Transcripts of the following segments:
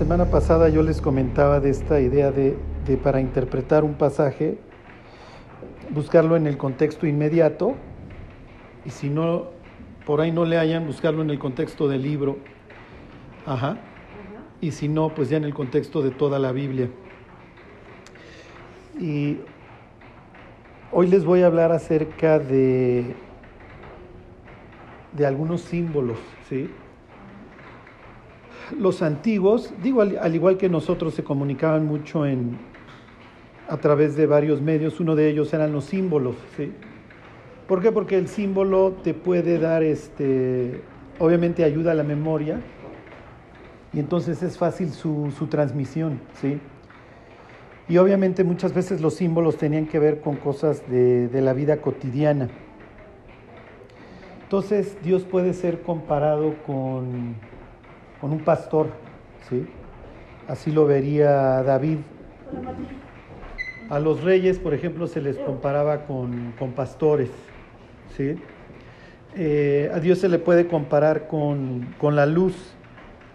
semana pasada yo les comentaba de esta idea de, de, para interpretar un pasaje, buscarlo en el contexto inmediato y si no, por ahí no le hayan, buscarlo en el contexto del libro. Ajá. Y si no, pues ya en el contexto de toda la Biblia. Y hoy les voy a hablar acerca de, de algunos símbolos, ¿sí? Los antiguos, digo, al, al, igual que nosotros, se comunicaban mucho en, a través de varios medios. Uno de ellos eran los símbolos, ¿sí? ¿Por qué? Porque el símbolo te puede dar, este, obviamente ayuda a la memoria y entonces es fácil su, su transmisión, ¿sí? Y obviamente muchas veces los símbolos tenían que ver con cosas de, de la vida cotidiana. Entonces Dios puede ser comparado con, con un pastor, ¿sí? Así lo vería David. A los reyes, por ejemplo, se les comparaba con, con pastores, ¿sí? Eh, a Dios se le puede comparar con, con la luz,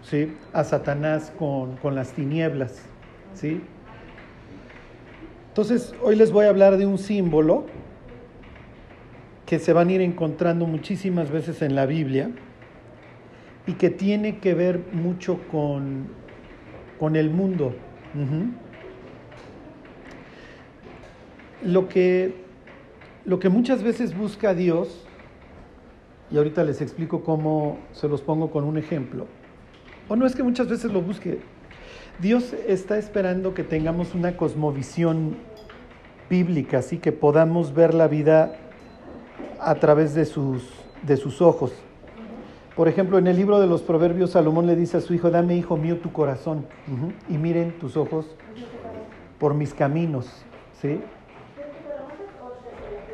¿sí? A Satanás con, con las tinieblas, ¿sí? Entonces, hoy les voy a hablar de un símbolo que se van a ir encontrando muchísimas veces en la Biblia y que tiene que ver mucho con, con el mundo. Lo, que, lo que muchas veces busca Dios, y ahorita les explico cómo se los pongo con un ejemplo, o no es que muchas veces lo busque, Dios está esperando que tengamos una cosmovisión bíblica, así que podamos ver la vida a través de sus, de sus ojos. Por ejemplo, en el libro de los Proverbios, Salomón le dice a su hijo, dame, hijo mío, tu corazón, y miren tus ojos por mis caminos. ¿sí?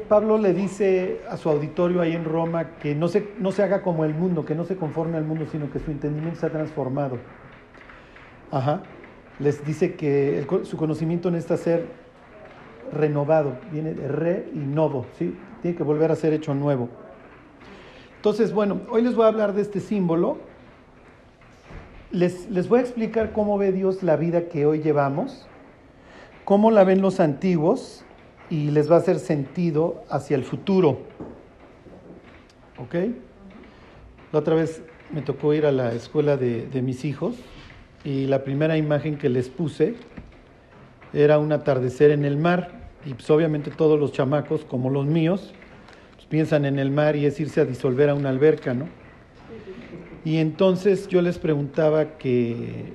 Pablo le dice a su auditorio ahí en Roma que no se, no se haga como el mundo, que no se conforme al mundo, sino que su entendimiento se ha transformado. Ajá. Les dice que su conocimiento necesita ser renovado, viene de re y novo, ¿sí? Tiene que volver a ser hecho nuevo. Entonces, bueno, hoy les voy a hablar de este símbolo. Les, les voy a explicar cómo ve Dios la vida que hoy llevamos, cómo la ven los antiguos y les va a hacer sentido hacia el futuro. ¿Ok? La otra vez me tocó ir a la escuela de, de mis hijos y la primera imagen que les puse era un atardecer en el mar y pues obviamente todos los chamacos como los míos piensan en el mar y es irse a disolver a una alberca, ¿no? Y entonces yo les preguntaba que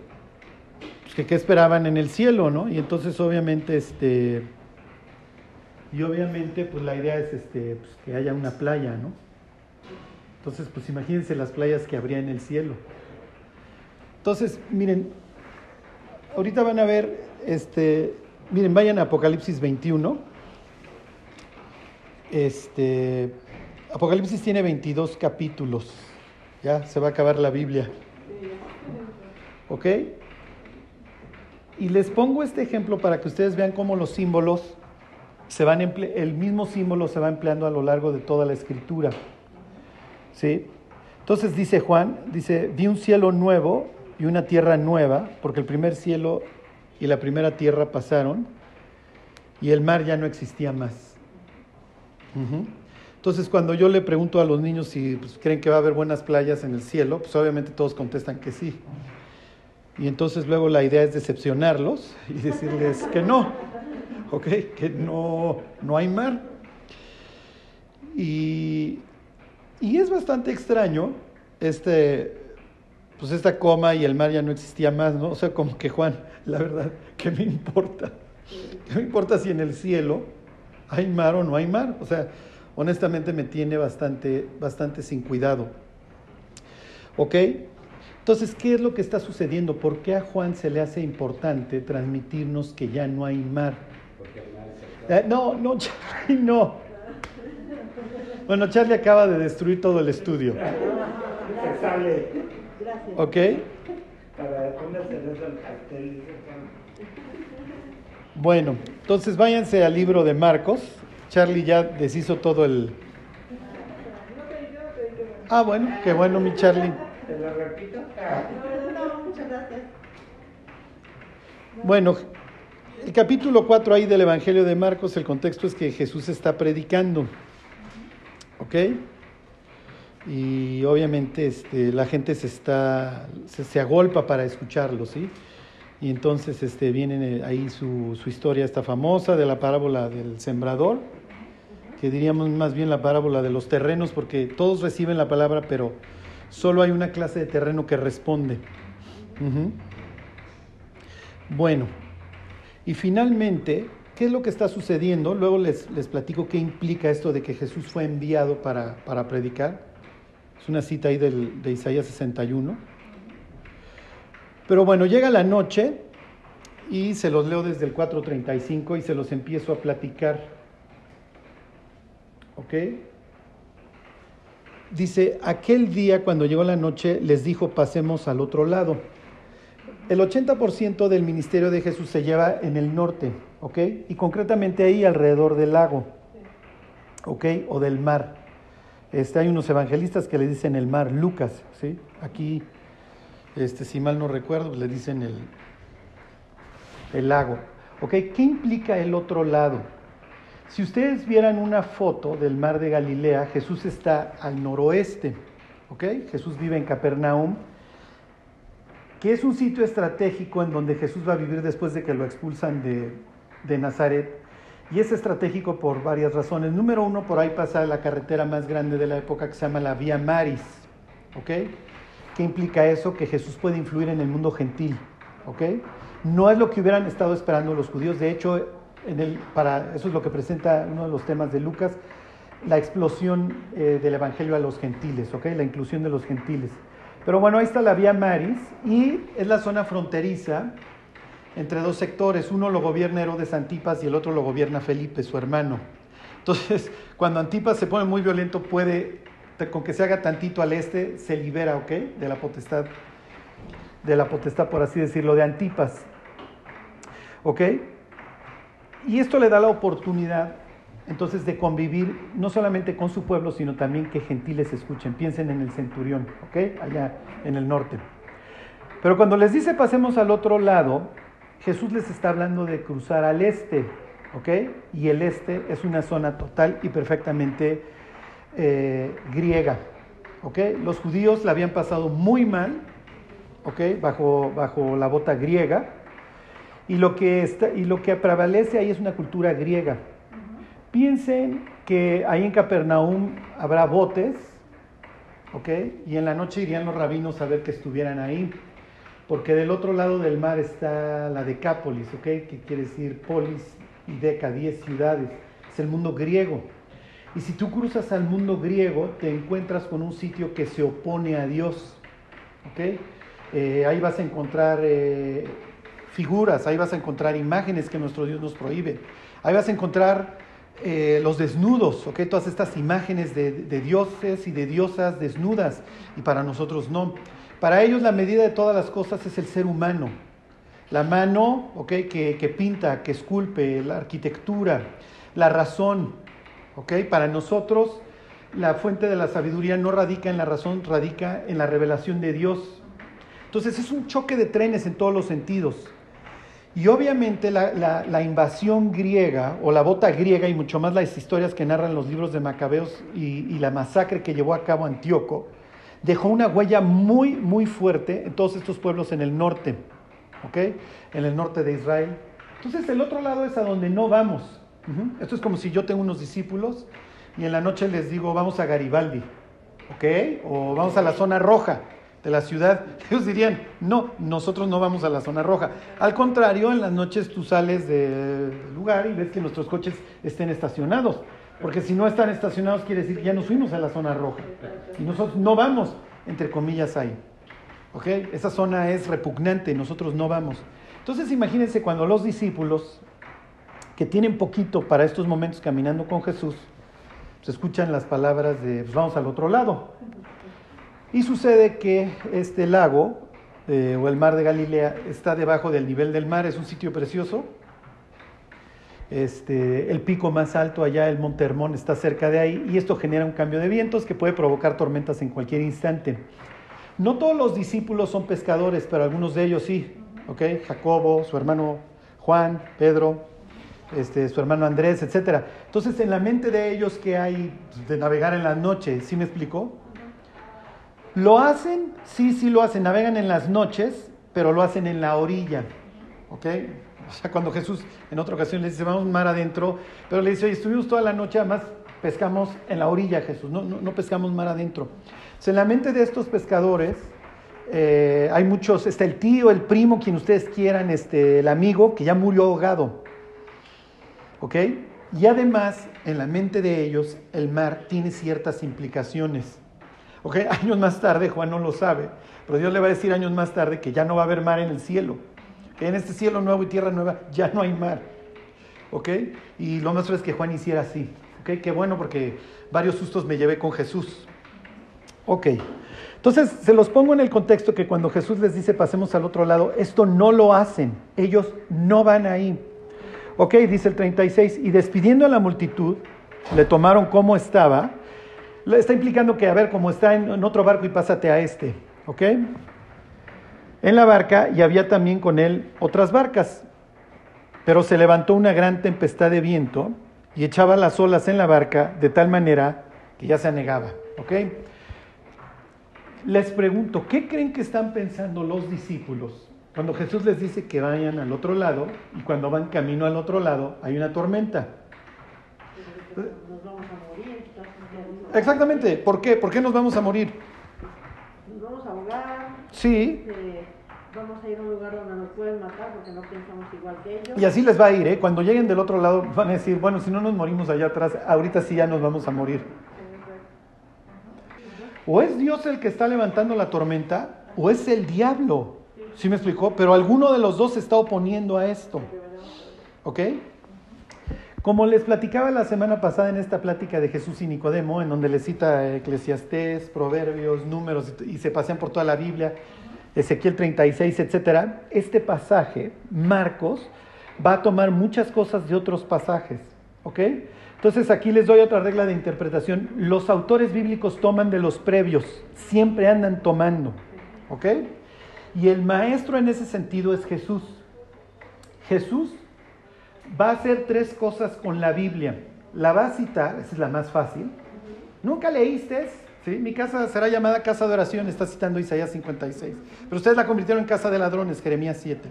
pues, que qué esperaban en el cielo, ¿no? Y entonces obviamente este y obviamente pues la idea es este pues, que haya una playa, ¿no? Entonces pues imagínense las playas que habría en el cielo. Entonces, miren, ahorita van a ver, este, miren, vayan a Apocalipsis 21. Este, Apocalipsis tiene 22 capítulos. Ya se va a acabar la Biblia. ¿Ok? Y les pongo este ejemplo para que ustedes vean cómo los símbolos se van el mismo símbolo se va empleando a lo largo de toda la escritura. ¿Sí? Entonces dice Juan, dice, vi un cielo nuevo y una tierra nueva, porque el primer cielo y la primera tierra pasaron y el mar ya no existía más. Entonces, cuando yo le pregunto a los niños si pues, creen que va a haber buenas playas en el cielo, pues obviamente todos contestan que sí. Y entonces luego la idea es decepcionarlos y decirles que no, ¿ok? Que no, no hay mar. Y, y es bastante extraño este, pues esta coma y el mar ya no existía más, ¿no? O sea, como que Juan, la verdad, ¿qué me importa? ¿Qué me importa si en el cielo hay mar o no hay mar? O sea, honestamente me tiene bastante, bastante sin cuidado. ¿Ok? Entonces, ¿qué es lo que está sucediendo? ¿Por qué a Juan se le hace importante transmitirnos que ya no hay mar? Eh, no, no, Charlie, no. Bueno, Charlie acaba de destruir todo el estudio. Se sale. ¿Ok? Para ponerse al cartel. Bueno, entonces váyanse al libro de Marcos. Charlie ya deshizo todo el... Ah, bueno, qué bueno, mi Charlie. ¿Te lo repito? Bueno, el capítulo 4 ahí del Evangelio de Marcos, el contexto es que Jesús está predicando. ¿Ok? Y obviamente este, la gente se, está, se, se agolpa para escucharlo, ¿sí? Y entonces este, viene ahí su, su historia esta famosa de la parábola del sembrador, que diríamos más bien la parábola de los terrenos, porque todos reciben la palabra, pero solo hay una clase de terreno que responde. Bueno, y finalmente, ¿qué es lo que está sucediendo? Luego les, les platico qué implica esto de que Jesús fue enviado para, para predicar. Es una cita ahí del, de Isaías 61. Pero bueno, llega la noche y se los leo desde el 4.35 y se los empiezo a platicar. ¿Ok? Dice, aquel día cuando llegó la noche les dijo, pasemos al otro lado. El 80% del ministerio de Jesús se lleva en el norte, ¿ok? Y concretamente ahí alrededor del lago, ¿ok? O del mar. Este, hay unos evangelistas que le dicen el mar, Lucas, ¿sí? Aquí, este, si mal no recuerdo, le dicen el, el lago, ¿ok? ¿Qué implica el otro lado? Si ustedes vieran una foto del mar de Galilea, Jesús está al noroeste, ¿ok? Jesús vive en Capernaum que es un sitio estratégico en donde Jesús va a vivir después de que lo expulsan de, de, Nazaret. Y es estratégico por varias razones. Número uno, por ahí pasa la carretera más grande de la época que se llama la Vía Maris. ¿Ok? ¿Qué implica eso? Que Jesús puede influir en el mundo gentil. ¿Ok? No es lo que hubieran estado esperando los judíos. De hecho, para, eso es lo que presenta uno de los temas de Lucas, la explosión eh, del Evangelio a los gentiles. ¿Ok? La inclusión de los gentiles. Pero bueno, ahí está la vía Maris y es la zona fronteriza entre dos sectores. Uno lo gobierna Herodes Antipas y el otro lo gobierna Felipe, su hermano. Entonces, cuando Antipas se pone muy violento, puede, con que se haga tantito al este, se libera, ¿ok? De la potestad, de la potestad, por así decirlo, de Antipas. ¿Ok? Y esto le da la oportunidad entonces de convivir no solamente con su pueblo, sino también que gentiles escuchen. Piensen en el centurión, ¿ok? Allá en el norte. Pero cuando les dice pasemos al otro lado, Jesús les está hablando de cruzar al este, ¿ok? Y el este es una zona total y perfectamente eh, griega, ¿ok? Los judíos la habían pasado muy mal, ¿ok? Bajo, bajo la bota griega. Y lo, que está, y lo que prevalece ahí es una cultura griega. Piensen que ahí en Capernaum habrá botes, ¿ok? Y en la noche irían los rabinos a ver que estuvieran ahí, porque del otro lado del mar está la Decápolis, ¿ok? Que quiere decir polis y deca, 10 ciudades. Es el mundo griego. Y si tú cruzas al mundo griego, te encuentras con un sitio que se opone a Dios. Eh, ahí vas a encontrar eh, figuras, ahí vas a encontrar imágenes que nuestro Dios nos prohíbe. Ahí vas a encontrar eh, los desnudos. Todas estas imágenes de, dioses y de diosas desnudas, y para nosotros no. Para ellos la medida de todas las cosas es el ser humano. La mano. Que, que pinta, que esculpe, la arquitectura, la razón, ¿ok? Para nosotros la fuente de la sabiduría no radica en la razón, radica en la revelación de Dios. Entonces es un choque de trenes en todos los sentidos. Y obviamente la, invasión griega o la bota griega y mucho más las historias que narran los libros de Macabeos y, y, la masacre que llevó a cabo Antíoco dejó una huella muy, muy fuerte en todos estos pueblos en el norte, ¿ok? En el norte de Israel. Entonces el otro lado es a donde no vamos. Esto es como si yo tengo unos discípulos y en la noche les digo vamos a Garibaldi, ¿ok? O vamos a la zona roja de la ciudad, ellos dirían, no, nosotros no vamos a la zona roja. Al contrario, en las noches tú sales del lugar y ves que nuestros coches estén estacionados, porque si no están estacionados quiere decir que ya nos fuimos a la zona roja y nosotros no vamos, entre comillas, ahí. ¿Ok? Esa zona es repugnante, nosotros no vamos. Entonces imagínense cuando los discípulos, que tienen poquito para estos momentos caminando con Jesús, se escuchan las palabras de, pues vamos al otro lado. Y sucede que este lago, eh, o el mar de Galilea, está debajo del nivel del mar, es un sitio precioso. Este, el pico más alto allá, el Monte Hermón, está cerca de ahí y esto genera un cambio de vientos que puede provocar tormentas en cualquier instante. No todos los discípulos son pescadores, pero algunos de ellos sí. ¿ok? Jacobo, su hermano Juan, Pedro, este, su hermano Andrés, etc. Entonces, en la mente de ellos que hay de navegar en la noche, ¿sí me explicó? ¿Lo hacen? Sí, sí lo hacen, navegan en las noches, pero lo hacen en la orilla, ¿ok? O sea, cuando Jesús en otra ocasión le dice, vamos mar adentro, pero le dice, oye, estuvimos toda la noche, además pescamos en la orilla, Jesús, no, no, no pescamos mar adentro. en la mente de estos pescadores eh, hay muchos, está el tío, el primo, quien ustedes quieran, este, el amigo, que ya murió ahogado. ¿Ok? Y además, en la mente de ellos, el mar tiene ciertas implicaciones. ¿Ok? Años más tarde, Juan no lo sabe, pero Dios le va a decir años más tarde que ya no va a haber mar en el cielo. Que en este cielo nuevo y tierra nueva ya no hay mar. ¿Ok? Y lo más es que Juan hiciera así. ¿Ok? Qué bueno porque varios sustos me llevé con Jesús. Ok. Entonces, se los pongo en el contexto que cuando Jesús les dice pasemos al otro lado, esto no lo hacen. Ellos no van ahí. Ok, dice el 36, y despidiendo a la multitud, le tomaron como estaba. Le está implicando que, a ver, como está en, otro barco y pásate a este. Ok. En la barca y había también con él otras barcas. Pero se levantó una gran tempestad de viento y echaba las olas en la barca de tal manera que ya se anegaba. ¿Ok? Les pregunto, ¿qué creen que están pensando los discípulos cuando Jesús les dice que vayan al otro lado y cuando van camino al otro lado hay una tormenta? Nos vamos a morir. Exactamente, ¿por qué? ¿Por qué nos vamos a morir? Nos vamos a ahogar. Sí. vamos a ir a un lugar donde nos pueden matar porque no pensamos igual que ellos. Y así les va a ir, ¿eh? Cuando lleguen del otro lado van a decir, bueno, si no nos morimos allá atrás, ahorita sí ya nos vamos a morir. O es Dios el que está levantando la tormenta, o es el diablo. ¿Sí me explicó? Pero alguno de los dos se está oponiendo a esto. ¿Ok? Como les platicaba la semana pasada en esta plática de Jesús y Nicodemo, en donde le cita Eclesiastés, Proverbios, Números, y se pasean por toda la Biblia, Ezequiel 36, etc., este pasaje, Marcos, va a tomar muchas cosas de otros pasajes. ¿Ok? Entonces aquí les doy otra regla de interpretación. Los autores bíblicos toman de los previos, siempre andan tomando. ¿Ok? Y el maestro en ese sentido es Jesús. Jesús va a hacer tres cosas con la Biblia. La va a citar, esa es la más fácil. Nunca leíste, ¿sí? Mi casa será llamada casa de oración, está citando Isaías 56. Pero ustedes la convirtieron en casa de ladrones, Jeremías 7.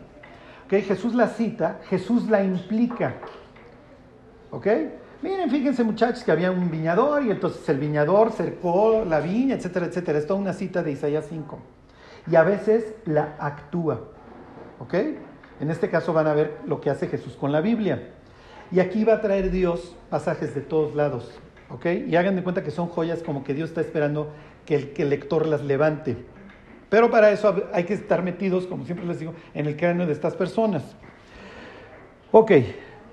¿Ok? Jesús la cita, Jesús la implica. ¿Ok? Miren, fíjense muchachos que había un viñador y entonces el viñador cercó la viña, etcétera, etcétera. Es toda una cita de Isaías 5. Y a veces la actúa. ¿Ok? En este caso van a ver lo que hace Jesús con la Biblia. Y aquí va a traer Dios pasajes de todos lados. ¿Ok? Y hagan de cuenta que son joyas como que Dios está esperando que el, que el lector las levante. Pero para eso hay que estar metidos, como siempre les digo, en el cráneo de estas personas. Ok,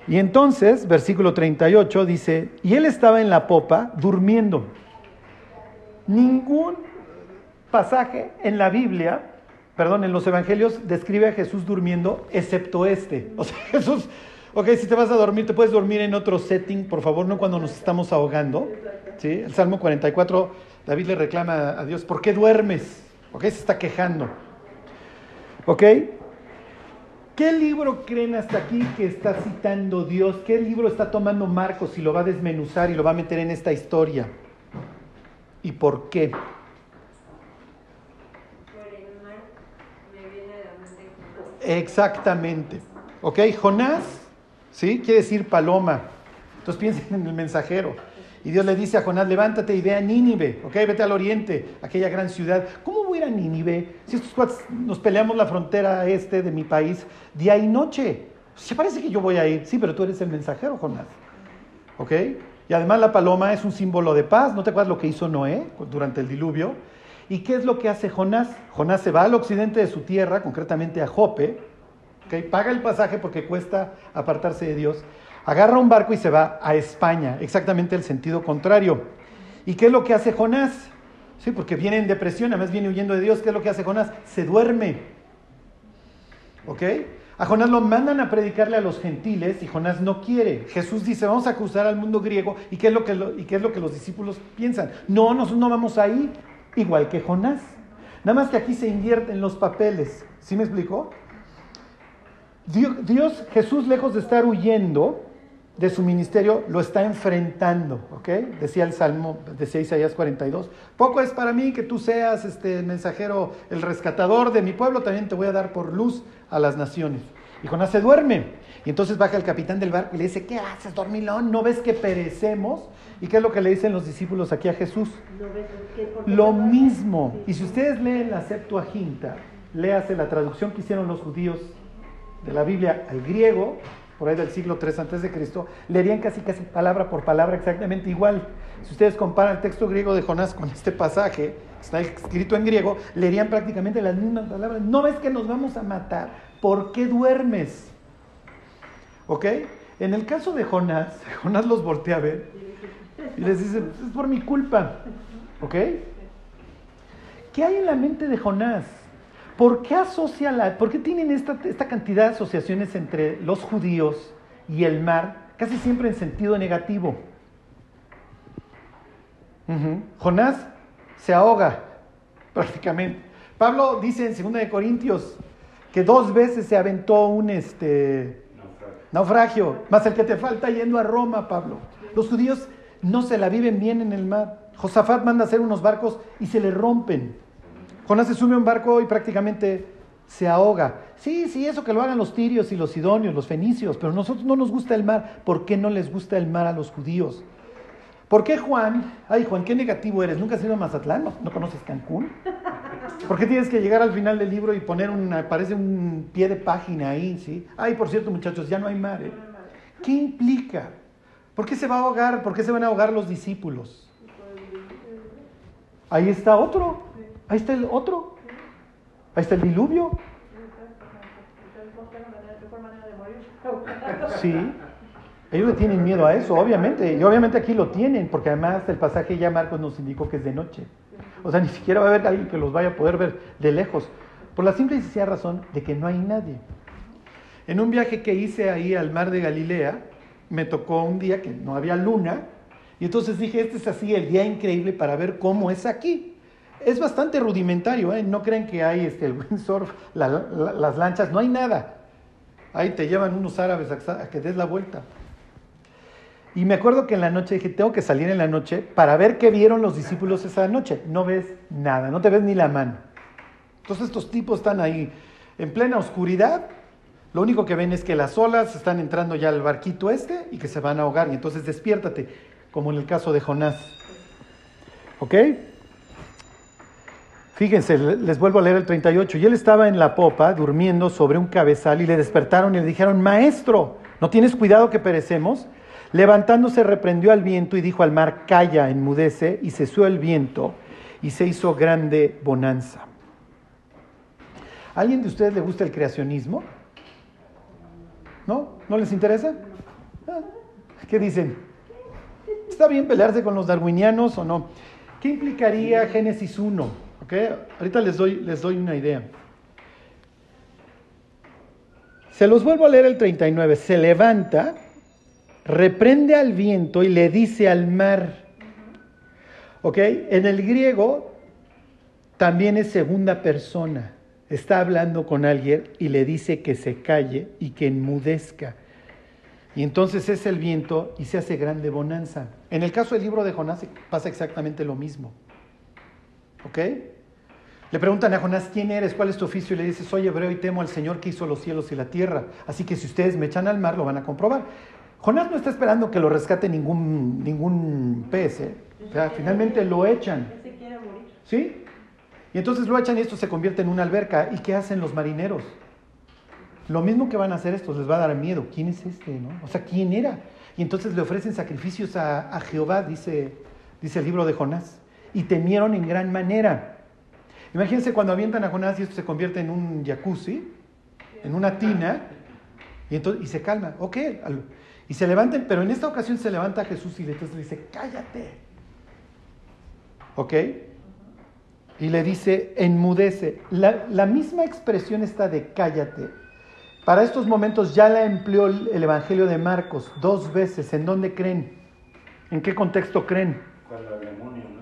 y entonces, versículo 38 dice, y él estaba en la popa durmiendo. Ningún pasaje en la Biblia, perdón, en los evangelios describe a Jesús durmiendo, excepto este. O sea, Jesús, ok, si te vas a dormir, te puedes dormir en otro setting, por favor, no cuando nos estamos ahogando. ¿sí? El Salmo 44, David le reclama a Dios, ¿por qué duermes? Ok, se está quejando. ¿Ok? ¿Qué libro creen hasta aquí que está citando Dios? ¿Qué libro está tomando Marcos y lo va a desmenuzar y lo va a meter en esta historia? ¿Y por qué? Exactamente. ¿Ok? Jonás, ¿sí? Quiere decir paloma. Entonces piensen en el mensajero. Y Dios le dice a Jonás, levántate y ve a Nínive, ¿ok? Vete al oriente, aquella gran ciudad. ¿Cómo voy a ir a Nínive si estos cuates nos peleamos la frontera este de mi país día y noche? Se parece que yo voy a ir. Sí, pero tú eres el mensajero, Jonás. ¿Ok? Y además la paloma es un símbolo de paz. ¿No te acuerdas lo que hizo Noé durante el diluvio? ¿Y qué es lo que hace Jonás? Jonás se va al occidente de su tierra, concretamente a Jope, ¿ok? paga el pasaje porque cuesta apartarse de Dios agarra un barco y se va a España, exactamente el sentido contrario. ¿Y qué es lo que hace Jonás? Sí, porque viene en depresión, además viene huyendo de Dios. ¿Qué es lo que hace Jonás? Se duerme. ¿Ok? A Jonás lo mandan a predicarle a los gentiles y Jonás no quiere. Jesús dice, vamos a acusar al mundo griego. ¿Y qué es lo que, y qué es lo que los discípulos piensan? No, nosotros no vamos ahí, igual que Jonás. Nada más que aquí se invierten los papeles. ¿Sí me explicó? Dios, Jesús, lejos de estar huyendo de su ministerio, lo está enfrentando, ¿ok? Decía el Salmo, decía Isaías 42. Poco es para mí que tú seas este mensajero, el rescatador de mi pueblo, también te voy a dar por luz a las naciones. Y Jonás se duerme. Y entonces baja el capitán del barco y le dice, ¿qué haces, dormilón? ¿No ves que perecemos? ¿Y qué es lo que le dicen los discípulos aquí a Jesús? ¿Lo mismo. Y si ustedes leen la Septuaginta, léase la traducción que hicieron los judíos de la Biblia al griego, por ahí del siglo III antes de Cristo, leerían casi casi palabra por palabra exactamente igual. Si ustedes comparan el texto griego de Jonás con este pasaje, está escrito en griego, leerían prácticamente las mismas palabras. ¿No ves que nos vamos a matar? ¿Por qué duermes? ¿Ok? En el caso de Jonás, Jonás los voltea a ver y les dice, es por mi culpa. ¿Ok? ¿Qué hay en la mente de Jonás? ¿Por qué asocia por qué tienen esta, esta cantidad de asociaciones entre los judíos y el mar, casi siempre en sentido negativo? Jonás se ahoga prácticamente. Pablo dice en 2 de Corintios que dos veces se aventó un este, naufragio, más el que te falta yendo a Roma, Pablo. Los judíos no se la viven bien en el mar. Josafat manda a hacer unos barcos y se le rompen. Jonás se sube a un barco y prácticamente se ahoga. Sí, sí, eso que lo hagan los tirios y los sidonios, los fenicios, pero a nosotros no nos gusta el mar. ¿Por qué no les gusta el mar a los judíos? ¿Por qué Juan? Ay, Juan, qué negativo eres. ¿Nunca has ido a Mazatlán? ¿No, no conoces Cancún? ¿Por qué tienes que llegar al final del libro y poner una, parece un pie de página ahí, sí? Ay, por cierto, muchachos, ya no hay mar. ¿eh? ¿Qué implica? ¿Por qué se va a ahogar? ¿Por qué se van a ahogar los discípulos? Ahí está otro. Ahí está el otro. Ahí está el diluvio. Sí. Ellos le tienen miedo a eso, obviamente. Y obviamente aquí lo tienen, porque además el pasaje ya Marcos nos indicó que es de noche. O sea, ni siquiera va a haber alguien que los vaya a poder ver de lejos. Por la simple y sencilla razón de que no hay nadie. En un viaje que hice ahí al mar de Galilea, me tocó un día que no había luna. Y entonces dije, este es así el día increíble para ver cómo es aquí. Es bastante rudimentario, ¿eh? No creen que hay este, el windsurf, la- la- las lanchas, no hay nada. Ahí te llevan unos árabes a, que des la vuelta. Y me acuerdo que en la noche dije, tengo que salir en la noche para ver qué vieron los discípulos esa noche. No ves nada, no te ves ni la mano. Entonces estos tipos están ahí en plena oscuridad. Lo único que ven es que las olas están entrando ya al barquito este y que se van a ahogar. Y entonces despiértate, como en el caso de Jonás. ¿Ok? Fíjense, le- les vuelvo a leer el 38. Y él estaba en la popa, durmiendo sobre un cabezal, y le despertaron y le dijeron, Maestro, ¿no tienes cuidado que perecemos? Levantándose reprendió al viento y dijo al mar, Calla, enmudece, y cesó el viento, y se hizo grande bonanza. ¿A ¿Alguien de ustedes le gusta el creacionismo? ¿No? ¿No les interesa? Ah, ¿Qué dicen? ¿Está bien pelearse con los darwinianos o no? ¿Qué implicaría Génesis 1? ¿Ok? Ahorita les doy, les doy una idea. Se los vuelvo a leer el 39. Se levanta, reprende al viento y le dice al mar. ¿Ok? En el griego también es segunda persona. Está hablando con alguien y le dice que se calle y que enmudezca. Y entonces es el viento y se hace grande bonanza. En el caso del libro de Jonás pasa exactamente lo mismo. ¿Ok? Le preguntan a Jonás, ¿quién eres? ¿Cuál es tu oficio? Y le dice, soy hebreo y temo al Señor que hizo los cielos y la tierra. Así que si ustedes me echan al mar, lo van a comprobar. Jonás no está esperando que lo rescate ningún, ningún pez. ¿eh? O sea, finalmente lo echan. Se quiere morir. ¿Sí? Y entonces lo echan y esto se convierte en una alberca. ¿Y qué hacen los marineros? Lo mismo que van a hacer estos, les va a dar miedo. ¿Quién es este? No? O sea, ¿quién era? Y entonces le ofrecen sacrificios a, a Jehová, dice, dice el libro de Jonás. Y temieron en gran manera. Imagínense cuando avientan a Jonás y esto se convierte en un jacuzzi, en una tina, y, entonces, y se calma. Ok, y se levantan, pero en esta ocasión se levanta Jesús y entonces le dice, cállate. ¿Ok? Y le dice, enmudece. La, la misma expresión está de cállate. Para estos momentos ya la empleó el, el Evangelio de Marcos dos veces. ¿En dónde creen? ¿En qué contexto creen? Cuando el demonio, ¿no?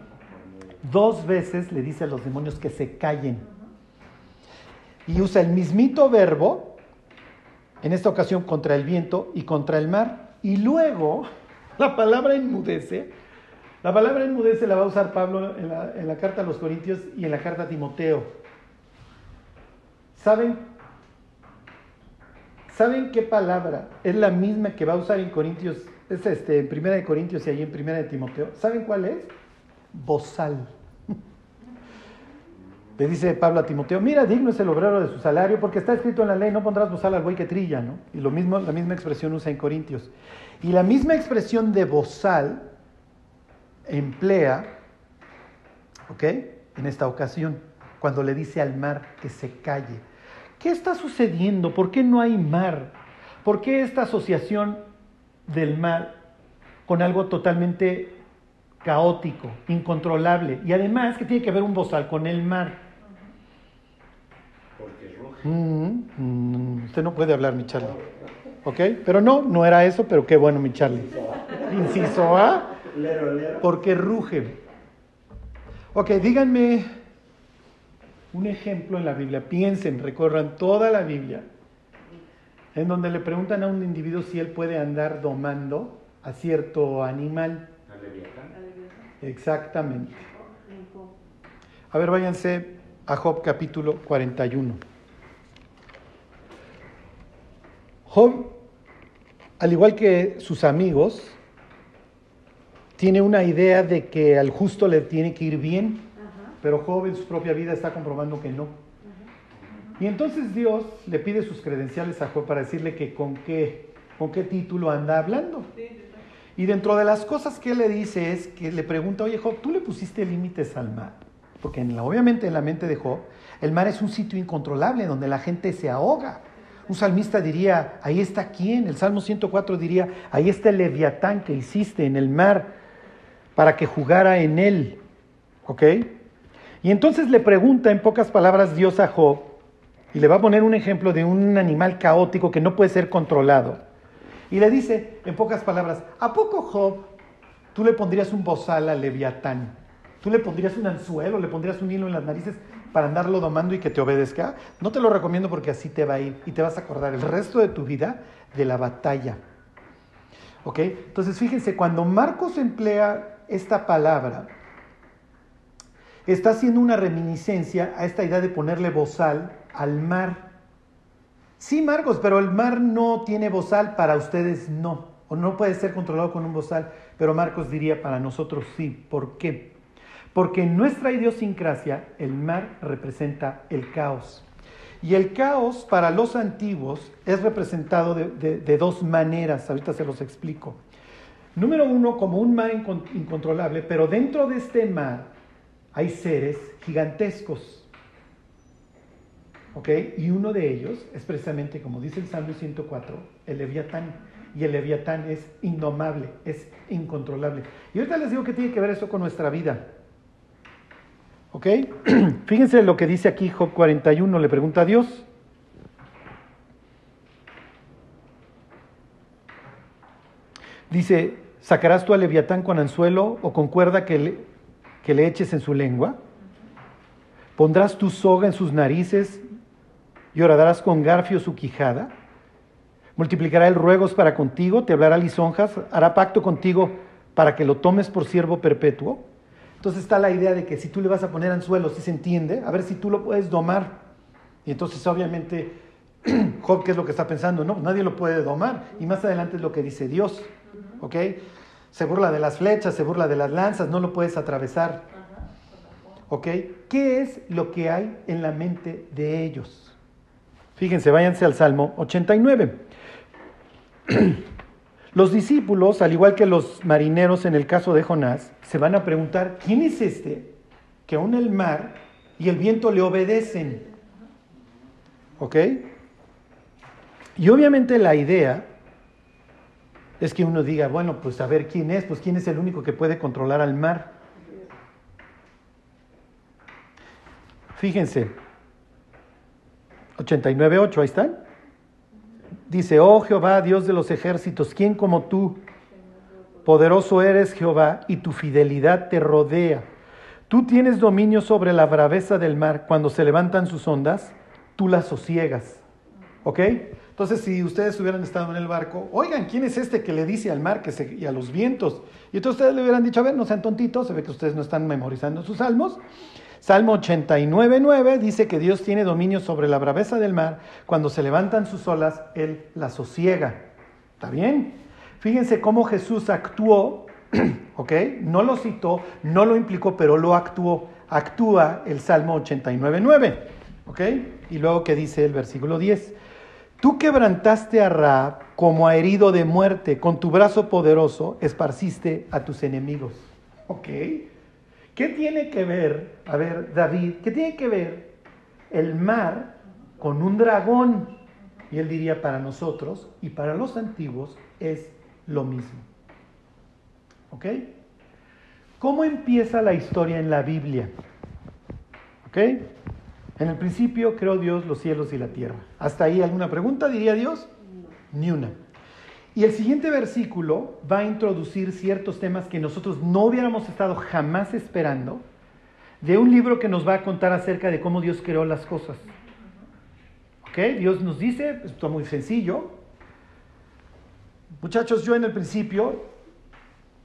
Cuando- Dos veces le dice a los demonios que se callen. Y usa el mismito verbo en esta ocasión contra el viento y contra el mar. Y luego la palabra enmudece. La palabra enmudece la va a usar Pablo en la, en la carta a los Corintios y en la carta a Timoteo. ¿Saben? ¿Saben qué palabra es la misma que va a usar en Corintios? Es este, en Primera de Corintios y ahí en Primera de Timoteo. ¿Saben cuál es? Bozal. Le dice Pablo a Timoteo, mira, digno es el obrero de su salario, porque está escrito en la ley, no pondrás bozal al buey que trilla, ¿no? Y lo mismo, la misma expresión usa en Corintios. Y la misma expresión de bozal emplea, ¿ok? En esta ocasión, cuando le dice al mar que se calle. ¿Qué está sucediendo? ¿Por qué no hay mar? ¿Por qué esta asociación del mar con algo totalmente caótico, incontrolable? Y además que tiene que ver un bozal con el mar. Mm, mm, usted no puede hablar, mi Charlie. ¿Ok? Pero no, no era eso, pero qué bueno, mi Charlie. Inciso A, porque ruge. Ok, díganme un ejemplo en la Biblia. Piensen, recorran toda la Biblia, en donde le preguntan a un individuo si él puede andar domando a cierto animal. Exactamente. A ver, váyanse a Job capítulo 41. Job, al igual que sus amigos, tiene una idea de que al justo le tiene que ir bien, pero Job en su propia vida está comprobando que no. Y entonces Dios le pide sus credenciales a Job para decirle que con qué, con qué título anda hablando. Y dentro de las cosas que le dice es que le pregunta, oye Job, ¿tú le pusiste límites al mar? Porque en la- obviamente en la mente de Job, el mar es un sitio incontrolable donde la gente se ahoga. Un salmista diría, ahí está quién. El Salmo 104 diría, ahí está el leviatán que hiciste en el mar para que jugara en él. ¿Ok? Y entonces le pregunta en pocas palabras Dios a Job, y le va a poner un ejemplo de un animal caótico que no puede ser controlado. Y le dice, en pocas palabras, ¿a poco Job tú le pondrías un bozal al leviatán? ¿Tú le pondrías un anzuelo, le pondrías un hilo en las narices para andarlo domando y que te obedezca? No te lo recomiendo porque así te va a ir y te vas a acordar el resto de tu vida de la batalla. ¿Ok? Entonces fíjense, cuando Marcos emplea esta palabra, está haciendo una reminiscencia a esta idea de ponerle bozal al mar. Sí, Marcos, pero el mar no tiene bozal, para ustedes no, o no puede ser controlado con un bozal, pero Marcos diría para nosotros sí. ¿Por qué? Porque en nuestra idiosincrasia el mar representa el caos. Y el caos para los antiguos es representado de, de- dos maneras, ahorita se los explico. Número uno, como un mar incon- incontrolable, pero dentro de este mar hay seres gigantescos. ¿Ok? Y uno de ellos es precisamente, como dice el Salmo 104, el leviatán. Y el leviatán es indomable, es incontrolable. Y ahorita les digo que tiene que ver eso con nuestra vida. ¿Ok? Fíjense lo que dice aquí Job 41, le pregunta a Dios. Dice, ¿sacarás tú al leviatán con anzuelo o con cuerda que le, que le eches en su lengua? ¿Pondrás tu soga en sus narices y horadarás con garfio su quijada? Multiplicará el ruegos para contigo, te hablará lisonjas, hará pacto contigo para que lo tomes por siervo perpetuo. Entonces está la idea de que si tú le vas a poner anzuelo, si se entiende, a ver si tú lo puedes domar. Y entonces obviamente Job, ¿qué es lo que está pensando? No, nadie lo puede domar. Y más adelante es lo que dice Dios. ¿Ok? Se burla de las flechas, se burla de las lanzas, no lo puedes atravesar. ¿Ok? ¿Qué es lo que hay en la mente de ellos? Fíjense, váyanse al Salmo 89. Los discípulos, al igual que los marineros en el caso de Jonás, se van a preguntar, ¿quién es este que aún el mar y el viento le obedecen? ¿Ok? Y obviamente la idea es que uno diga, bueno, pues a ver quién es, pues quién es el único que puede controlar al mar. Fíjense, 89.8, ahí están. Dice, oh Jehová, Dios de los ejércitos, ¿quién como tú? Poderoso eres Jehová y tu fidelidad te rodea. Tú tienes dominio sobre la braveza del mar. Cuando se levantan sus ondas, tú las sosiegas. ¿Ok? Entonces si ustedes hubieran estado en el barco, oigan, ¿quién es este que le dice al mar que se, y a los vientos? Y entonces ustedes le hubieran dicho, a ver, no sean tontitos, se ve que ustedes no están memorizando sus salmos. Salmo 89.9 dice que Dios tiene dominio sobre la braveza del mar. Cuando se levantan sus olas, Él la sosiega. ¿Está bien? Fíjense cómo Jesús actuó, ¿ok? No lo citó, no lo implicó, pero lo actuó. Actúa el Salmo 89.9, ¿ok? Y luego que dice el versículo 10. Tú quebrantaste a Ra como a herido de muerte, con tu brazo poderoso esparciste a tus enemigos. ¿Ok? ¿Qué tiene que ver, a ver, David, qué tiene que ver el mar con un dragón? Y él diría, para nosotros y para los antiguos es lo mismo. ¿Ok? ¿Cómo empieza la historia en la Biblia? ¿Ok? En el principio creó Dios los cielos y la tierra. ¿Hasta ahí alguna pregunta, diría Dios? Ni una. Y el siguiente versículo va a introducir ciertos temas que nosotros no hubiéramos estado jamás esperando de un libro que nos va a contar acerca de cómo Dios creó las cosas. ¿Ok? Dios nos dice, esto es muy sencillo. Muchachos, yo en el principio,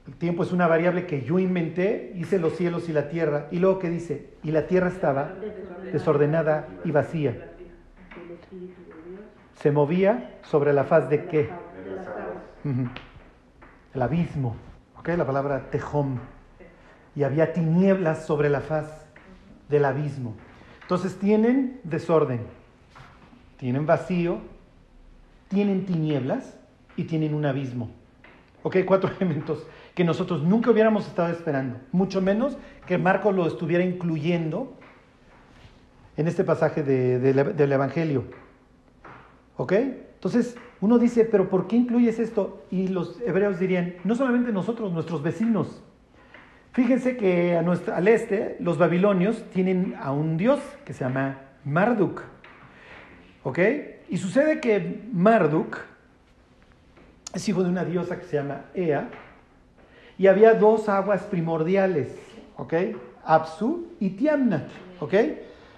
el tiempo es una variable que yo inventé, hice los cielos y la tierra. Y luego que dice, y la tierra estaba desordenada y vacía. El Espíritu de Dios. Se movía sobre la faz de qué? El abismo, ¿ok? La palabra tejom. Y había tinieblas sobre la faz del abismo. Entonces tienen desorden, tienen vacío, tienen tinieblas y tienen un abismo. ¿Ok? Cuatro elementos que nosotros nunca hubiéramos estado esperando. Mucho menos que Marcos lo estuviera incluyendo en este pasaje del Evangelio. ¿Ok? Entonces, uno dice, pero ¿por qué incluyes esto? Y los hebreos dirían, no solamente nosotros, nuestros vecinos. Fíjense que a al este, los babilonios tienen a un dios que se llama Marduk. ¿Ok? Y sucede que Marduk es hijo de una diosa que se llama Ea. Y había dos aguas primordiales, ¿ok? Apsu y Tiamnat, ¿ok?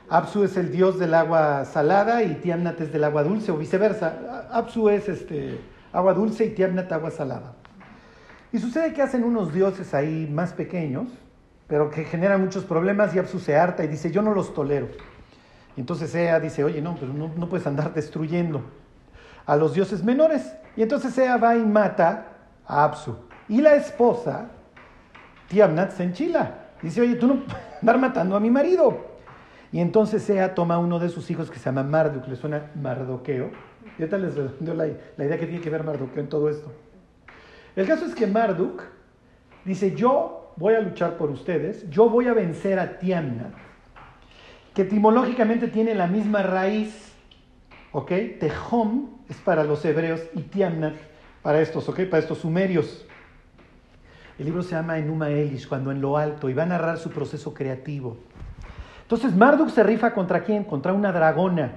Apsu es el dios del agua salada y Tiamnat es del agua dulce o viceversa. Apsu es este, agua dulce y Tiamnat agua salada. Y sucede que hacen unos dioses ahí más pequeños, pero que generan muchos problemas y Apsu se harta y dice, yo no los tolero. Y entonces Ea dice, oye, no, pero no, no puedes andar destruyendo a los dioses menores. Y entonces Ea va y mata a Apsu. Y la esposa, Tiamnat, se enchila. Dice, oye, tú no andar matando a mi marido. Y entonces Ea toma uno de sus hijos que se llama Marduk, le suena Mardoqueo. Y ahorita les redondeo la, idea que tiene que ver Mardoqueo en todo esto. El caso es que Marduk dice, yo voy a luchar por ustedes, yo voy a vencer a Tiamnat, que etimológicamente tiene la misma raíz, ¿ok? Tehom es para los hebreos y Tiamnat para estos, ¿ok? Para estos sumerios. El libro se llama Enuma Elish, cuando en lo alto, y va a narrar su proceso creativo. Entonces Marduk se rifa contra quién? Contra una dragona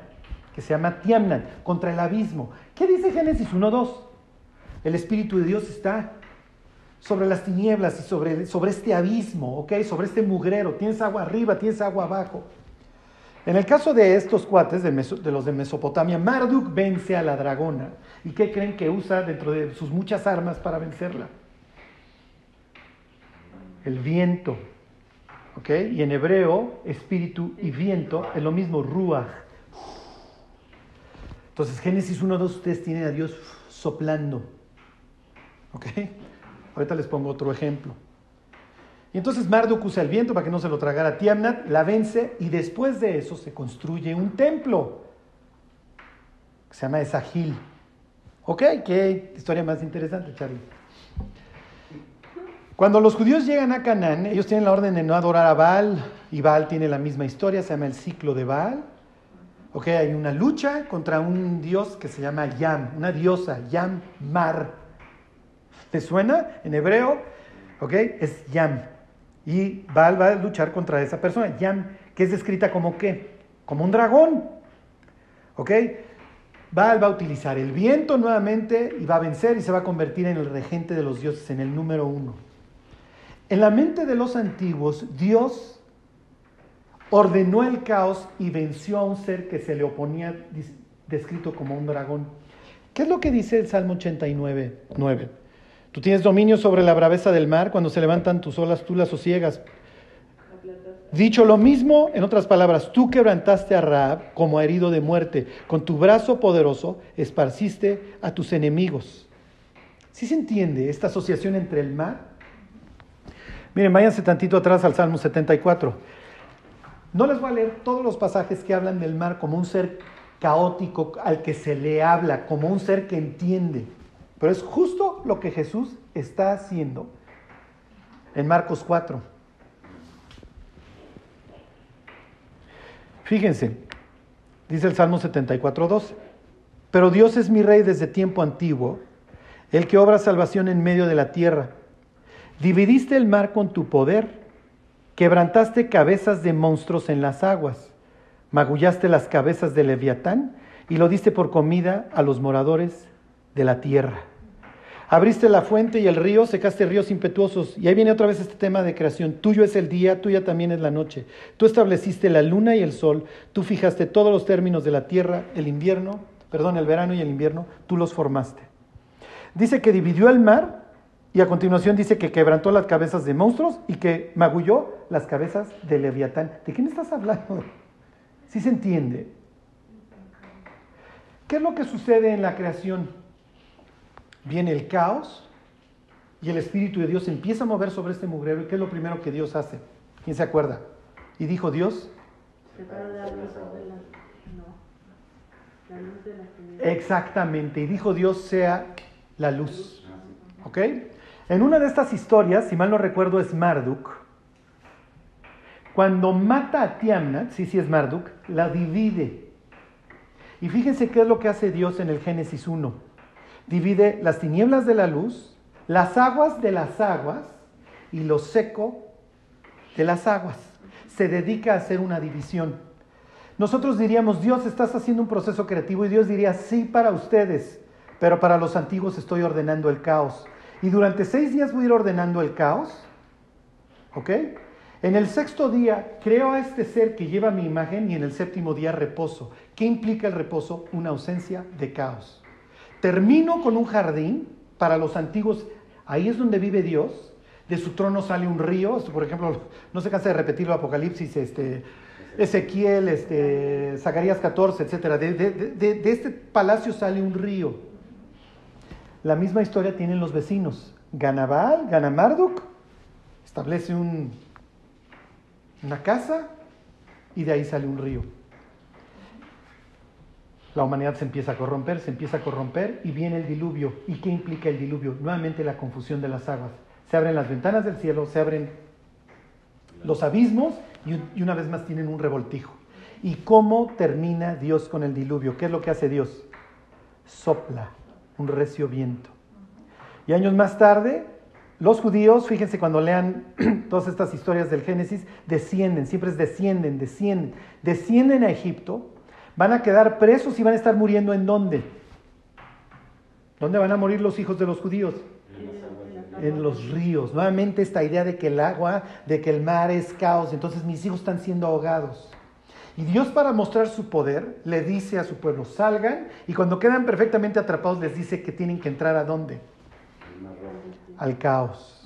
que se llama Tiamnat, contra el abismo. ¿Qué dice Génesis 1.2? El Espíritu de Dios está sobre las tinieblas y sobre, sobre este abismo, ¿ok? Sobre este mugrero. Tienes agua arriba, tienes agua abajo. En el caso de estos cuates, de, de los de Mesopotamia, Marduk vence a la dragona. ¿Y qué creen que usa dentro de sus muchas armas para vencerla? El viento. ¿Ok? Y en hebreo, espíritu y viento es lo mismo, ruach. Entonces, Génesis 1, 2, ustedes tienen a Dios soplando. ¿Ok? Ahorita les pongo otro ejemplo. Y entonces Marduk usa el viento para que no se lo tragara Tiamnat, la vence y después de eso se construye un templo que se llama Esagil. ¿Ok? Qué historia más interesante, Charlie. Cuando los judíos llegan a Canaán, ellos tienen la orden de no adorar a Baal, y Baal tiene la misma historia, se llama el ciclo de Baal. Ok, hay una lucha contra un dios que se llama Yam, una diosa, Yam Mar. ¿Te suena? En hebreo, ok, es Yam. Y Baal va a luchar contra esa persona, Yam, que es descrita como qué? Como un dragón. ¿Ok? Baal va a utilizar el viento nuevamente y va a vencer y se va a convertir en el regente de los dioses, en el número uno. En la mente de los antiguos, Dios ordenó el caos y venció a un ser que se le oponía, descrito como un dragón. ¿Qué es lo que dice el Salmo 89, 9? Tú tienes dominio sobre la braveza del mar, cuando se levantan tus olas, tú las sosiegas. Dicho lo mismo, en otras palabras, tú quebrantaste a Raab como herido de muerte, con tu brazo poderoso esparciste a tus enemigos. ¿Sí se entiende esta asociación entre el mar? Miren, váyanse tantito atrás al Salmo 74. No les voy a leer todos los pasajes que hablan del mar como un ser caótico al que se le habla, como un ser que entiende. Pero es justo lo que Jesús está haciendo en Marcos 4. Fíjense, dice el Salmo 74, 12. Pero Dios es mi rey desde tiempo antiguo, el que obra salvación en medio de la tierra. Dividiste el mar con tu poder, quebrantaste cabezas de monstruos en las aguas, magullaste las cabezas de Leviatán y lo diste por comida a los moradores de la tierra. Abriste la fuente y el río, secaste ríos impetuosos. Y ahí viene otra vez este tema de creación. Tuyo es el día, tuya también es la noche. Tú estableciste la luna y el sol, tú fijaste todos los términos de la tierra, el invierno, perdón, el verano y el invierno, tú los formaste. Dice que dividió el mar y a continuación dice que quebrantó las cabezas de monstruos y que magulló las cabezas de Leviatán. ¿De quién estás hablando? ¿Sí se entiende? ¿Qué es lo que sucede en la creación? viene el caos y el Espíritu de Dios empieza a mover sobre este mugrero. ¿Y qué es lo primero que Dios hace? ¿Quién se acuerda? Y dijo Dios. Exactamente, y dijo Dios sea la luz. ¿Ok? En una de estas historias, si mal no recuerdo, es Marduk. Cuando mata a Tiamnat, sí, sí es Marduk, la divide. Y fíjense qué es lo que hace Dios en el Génesis 1 divide las tinieblas de la luz, las aguas de las aguas y lo seco de las aguas. Se dedica a hacer una división. Nosotros diríamos, Dios, estás haciendo un proceso creativo y Dios diría, sí para ustedes, pero para los antiguos estoy ordenando el caos. Y durante seis días voy a ir ordenando el caos. ¿Ok? En el sexto día creo a este ser que lleva mi imagen y en el séptimo día reposo. ¿Qué implica el reposo? Una ausencia de caos. Termino con un jardín para los antiguos. Ahí es donde vive Dios. De su trono sale un río. por ejemplo, no se cansa de repetirlo Apocalipsis, este, Ezequiel, este, Zacarías 14, etc. De, este palacio sale un río. La misma historia tienen los vecinos. Ganabal, Ganamarduk, establece un, una casa y de ahí sale un río la humanidad se empieza a corromper, se empieza a corromper y viene el diluvio. ¿Y qué implica el diluvio? Nuevamente la confusión de las aguas. Se abren las ventanas del cielo, se abren los abismos y, una vez más tienen un revoltijo. ¿Y cómo termina Dios con el diluvio? ¿Qué es lo que hace Dios? Sopla un recio viento. Y años más tarde, los judíos, fíjense cuando lean todas estas historias del Génesis, descienden, siempre es descienden, descienden, descienden a Egipto Van a quedar presos y van a estar muriendo en dónde? ¿Dónde van a morir los hijos de los judíos? En los ríos. Nuevamente esta idea de que el agua, de que el mar es caos, entonces mis hijos están siendo ahogados. Y Dios para mostrar su poder le dice a su pueblo, salgan y cuando quedan perfectamente atrapados les dice que tienen que entrar a dónde? Al caos.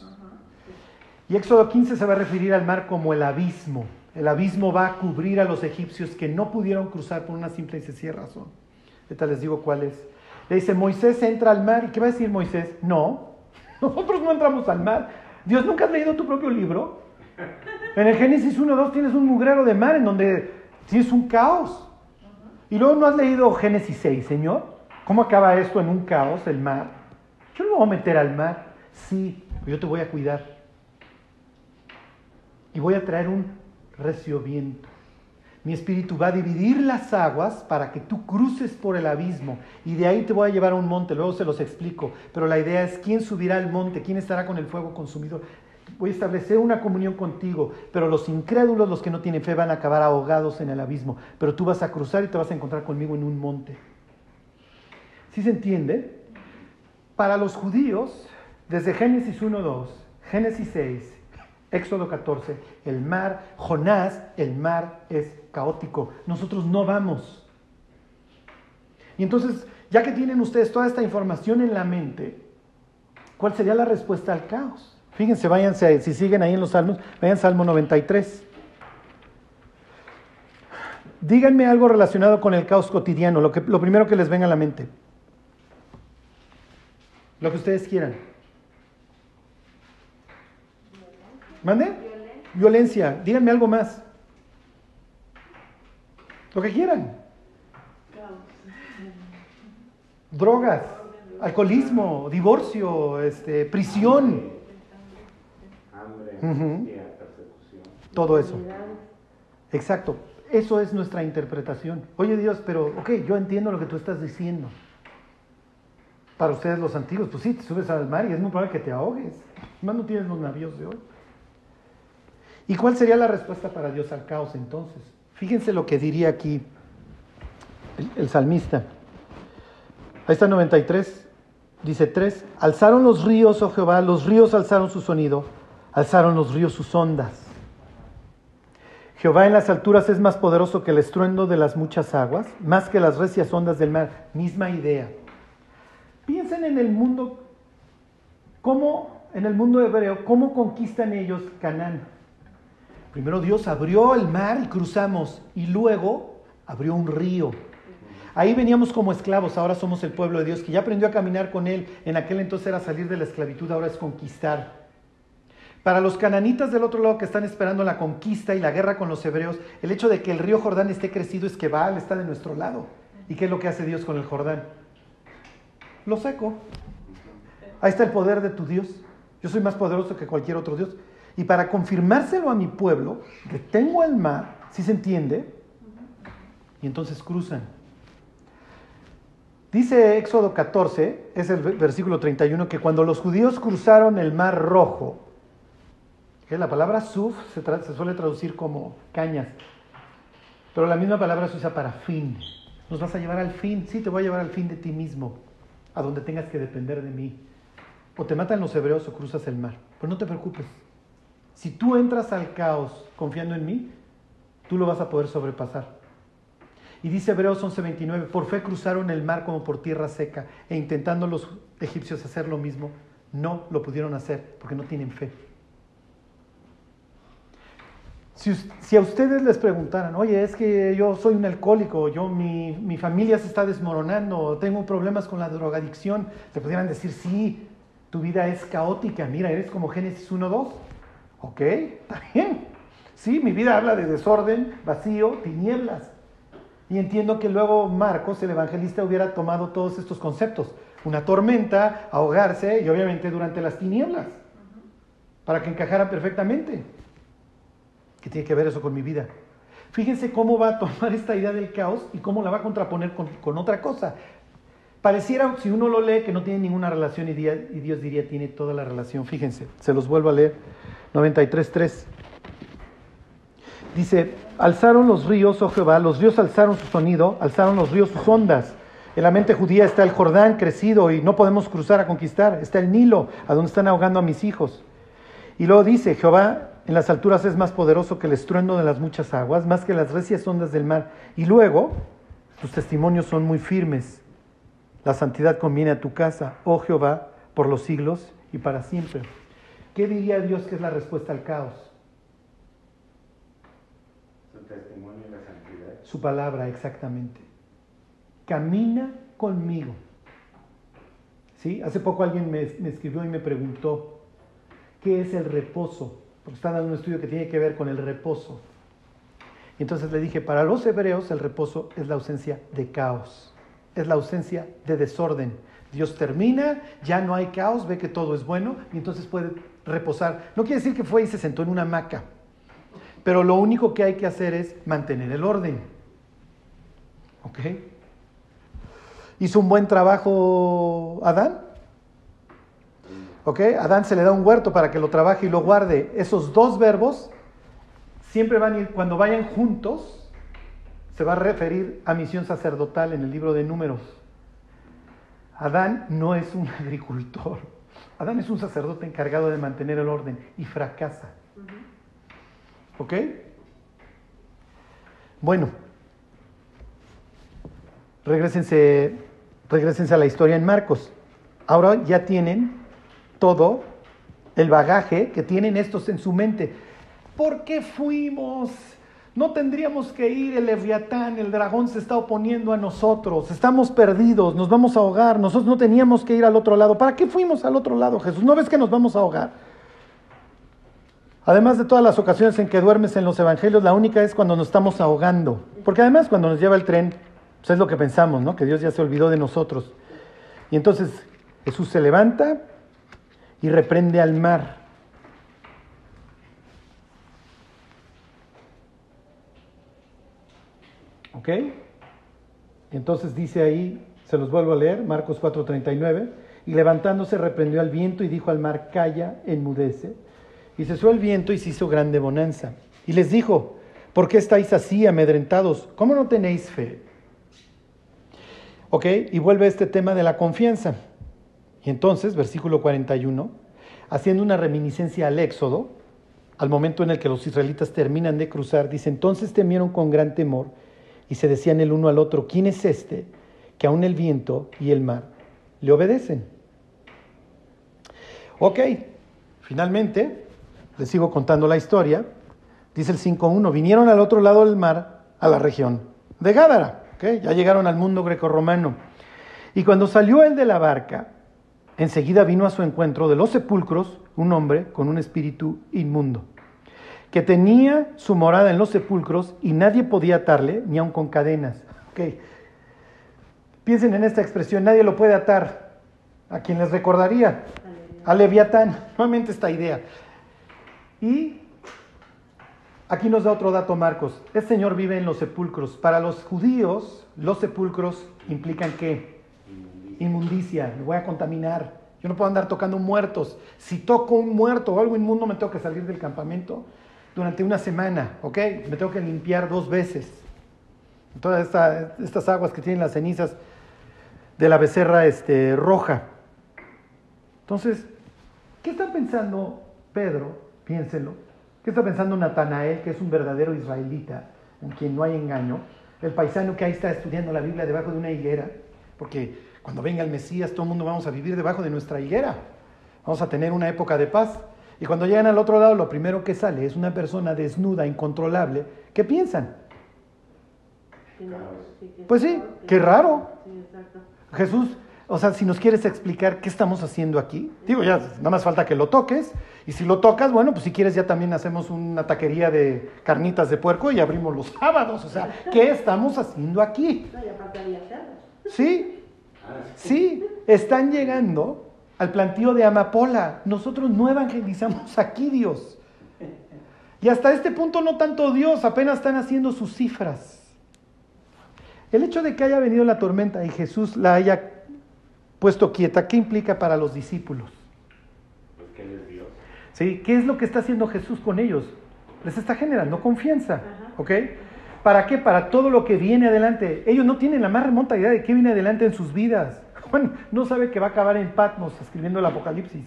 Y Éxodo 15 se va a referir al mar como el abismo. El abismo va a cubrir a los egipcios que no pudieron cruzar por una simple y sencilla razón. Ahorita les digo cuál es. Le dice, Moisés entra al mar. ¿Y qué va a decir Moisés? No, nosotros no entramos al mar. Dios, ¿nunca has leído tu propio libro? En el Génesis 1.2 tienes un mugrero de mar en donde tienes un caos. Y luego no has leído Génesis 6, Señor. ¿Cómo acaba esto en un caos, el mar? Yo no voy a meter al mar. Sí, yo te voy a cuidar. Y voy a traer un recio viento. Mi espíritu va a dividir las aguas para que tú cruces por el abismo y de ahí te voy a llevar a un monte, luego se los explico, pero la idea es quién subirá al monte, quién estará con el fuego consumido. Voy a establecer una comunión contigo, pero los incrédulos, los que no tienen fe, van a acabar ahogados en el abismo, pero tú vas a cruzar y te vas a encontrar conmigo en un monte. ¿Sí se entiende? Para los judíos, desde Génesis 1.2, Génesis 6, Éxodo 14, el mar, Jonás, el mar es caótico. Nosotros no vamos. Y entonces, ya que tienen ustedes toda esta información en la mente, ¿cuál sería la respuesta al caos? Fíjense, váyanse, si siguen ahí en los salmos, vayan Salmo 93. Díganme algo relacionado con el caos cotidiano, lo, que, lo primero que les venga a la mente. Lo que ustedes quieran. ¿Mande? Violencia. Díganme algo más. Lo que quieran. Drogas, alcoholismo, divorcio, este, prisión. Persecución. Todo eso. Exacto. Eso es nuestra interpretación. Oye Dios, pero, ok, yo entiendo lo que tú estás diciendo. Para ustedes los antiguos, pues sí, te subes al mar y es muy probable que te ahogues. Más no tienes los navíos de hoy. ¿Y cuál sería la respuesta para Dios al caos entonces? Fíjense lo que diría aquí el, el salmista. Ahí está 93, dice 3, alzaron los ríos, oh Jehová, los ríos alzaron su sonido, alzaron los ríos sus ondas. Jehová en las alturas es más poderoso que el estruendo de las muchas aguas, más que las recias ondas del mar. Misma idea. Piensen en el mundo, cómo, en el mundo hebreo, cómo conquistan ellos Canaán. Primero Dios abrió el mar y cruzamos, y luego abrió un río. Ahí veníamos como esclavos, ahora somos el pueblo de Dios, que ya aprendió a caminar con Él. En aquel entonces era salir de la esclavitud, ahora es conquistar. Para los cananitas del otro lado que están esperando la conquista y la guerra con los hebreos, el hecho de que el río Jordán esté crecido es que Baal está de nuestro lado. ¿Y qué es lo que hace Dios con el Jordán? Lo seco. Ahí está el poder de tu Dios. Yo soy más poderoso que cualquier otro Dios. Y para confirmárselo a mi pueblo, que tengo el mar, si se entiende, y entonces cruzan. Dice Éxodo 14, es el versículo 31, que cuando los judíos cruzaron el mar rojo, que la palabra suf se, suele traducir como cañas, pero la misma palabra se usa para fin. Nos vas a llevar al fin, sí, te voy a llevar al fin de ti mismo, a donde tengas que depender de mí. O te matan los hebreos o cruzas el mar. Pero no te preocupes. Si tú entras al caos confiando en mí, tú lo vas a poder sobrepasar. Y dice Hebreos 11:29, por fe cruzaron el mar como por tierra seca, e intentando los egipcios hacer lo mismo, no lo pudieron hacer porque no tienen fe. Si, a ustedes les preguntaran, oye, es que yo soy un alcohólico, yo, mi, mi familia se está desmoronando, tengo problemas con la drogadicción, te pudieran decir, sí, tu vida es caótica, mira, eres como Génesis 1.2. Ok, está bien. Sí, mi vida habla de desorden, vacío, tinieblas. Y entiendo que luego Marcos, el evangelista, hubiera tomado todos estos conceptos. Una tormenta, ahogarse y obviamente durante las tinieblas. Para que encajara perfectamente. ¿Qué tiene que ver eso con mi vida? Fíjense cómo va a tomar esta idea del caos y cómo la va a contraponer con, otra cosa. Pareciera, si uno lo lee, que no tiene ninguna relación y, y Dios diría tiene toda la relación. Fíjense, se los vuelvo a leer. 93.3. Dice, alzaron los ríos, oh Jehová, los ríos alzaron su sonido, alzaron los ríos sus ondas. En la mente judía está el Jordán crecido y no podemos cruzar a conquistar. Está el Nilo, a donde están ahogando a mis hijos. Y luego dice, Jehová en las alturas es más poderoso que el estruendo de las muchas aguas, más que las recias ondas del mar. Y luego, tus testimonios son muy firmes. La santidad conviene a tu casa, oh Jehová, por los siglos y para siempre. ¿Qué diría Dios que es la respuesta al caos? Su testimonio y la santidad. Su palabra, exactamente. Camina conmigo. ¿Sí? Hace poco alguien me, me escribió y me preguntó, ¿qué es el reposo? Porque está dando un estudio que tiene que ver con el reposo. Y entonces le dije, para los hebreos el reposo es la ausencia de caos, es la ausencia de desorden. Dios termina, ya no hay caos, ve que todo es bueno y entonces puede reposar. No quiere decir que fue y se sentó en una hamaca, pero lo único que hay que hacer es mantener el orden. ¿Ok? ¿Hizo un buen trabajo Adán? ¿Ok? Adán se le da un huerto para que lo trabaje y lo guarde. Esos dos verbos siempre van a ir, cuando vayan juntos, se va a referir a misión sacerdotal en el libro de números. Adán no es un agricultor. Adán es un sacerdote encargado de mantener el orden y fracasa. ¿Ok? Bueno, Regrésense, regrésense a la historia en Marcos. Ahora ya tienen todo el bagaje que tienen estos en su mente. ¿Por qué fuimos? No tendríamos que ir, el Leviatán, el dragón se está oponiendo a nosotros, estamos perdidos, nos vamos a ahogar, nosotros no teníamos que ir al otro lado. ¿Para qué fuimos al otro lado, Jesús? ¿No ves que nos vamos a ahogar? Además de todas las ocasiones en que duermes en los evangelios, la única es cuando nos estamos ahogando. Porque además cuando nos lleva el tren, pues es lo que pensamos, ¿no? Que Dios ya se olvidó de nosotros. Y entonces Jesús se levanta y reprende al mar. ¿Ok? Entonces dice ahí, se los vuelvo a leer, Marcos 4:39, y levantándose reprendió al viento y dijo al mar, calla, enmudece. Y cesó el viento y se hizo grande bonanza. Y les dijo, ¿por qué estáis así amedrentados? ¿Cómo no tenéis fe? ¿Ok? Y vuelve este tema de la confianza. Y entonces, versículo 41, haciendo una reminiscencia al Éxodo, al momento en el que los israelitas terminan de cruzar, dice, entonces temieron con gran temor y se decían el uno al otro, ¿quién es este que aún el viento y el mar le obedecen? Ok, finalmente, les sigo contando la historia, dice el 5.1, vinieron al otro lado del mar, a la región de Gádara, ¿ok? ya llegaron al mundo grecorromano. Y cuando salió él de la barca, enseguida vino a su encuentro de los sepulcros un hombre con un espíritu inmundo que tenía su morada en los sepulcros y nadie podía atarle, ni aun con cadenas. Okay. Piensen en esta expresión, nadie lo puede atar. ¿A quién les recordaría? A Leviatán. Nuevamente esta idea. Y aquí nos da otro dato Marcos. Este señor vive en los sepulcros. Para los judíos, los sepulcros implican qué? Inmundicia. Me voy a contaminar. Yo no puedo andar tocando muertos. Si toco un muerto o algo inmundo, me tengo que salir del campamento durante una semana, ¿ok? Me tengo que limpiar dos veces. Todas estas aguas que tienen las cenizas de la becerra este, roja. Entonces, ¿qué está pensando Pedro? Piénselo. ¿Qué está pensando Natanael, que es un verdadero israelita, en quien no hay engaño? El paisano que ahí está estudiando la Biblia debajo de una higuera, porque cuando venga el Mesías todo el mundo vamos a vivir debajo de nuestra higuera. Vamos a tener una época de paz. Y cuando llegan al otro lado, lo primero que sale es una persona desnuda, incontrolable. ¿Qué piensan? Pues sí, qué raro. Jesús, o sea, si nos quieres explicar qué estamos haciendo aquí, digo, ya nada más falta que lo toques. Y si lo tocas, bueno, pues si quieres ya también hacemos una taquería de carnitas de puerco y abrimos los sábados. O sea, ¿qué estamos haciendo aquí? Sí, sí, están llegando al plantío de Amapola. Nosotros no evangelizamos aquí, Dios. Y hasta este punto no tanto Dios, apenas están haciendo sus cifras. El hecho de que haya venido la tormenta y Jesús la haya puesto quieta, ¿qué implica para los discípulos? Pues que Él es Dios. ¿Sí? ¿Qué es lo que está haciendo Jesús con ellos? Les está generando confianza. ¿Ok? ¿Para qué? Para todo lo que viene adelante. Ellos no tienen la más remota idea de qué viene adelante en sus vidas. Juan no sabe que va a acabar en Patmos escribiendo el Apocalipsis.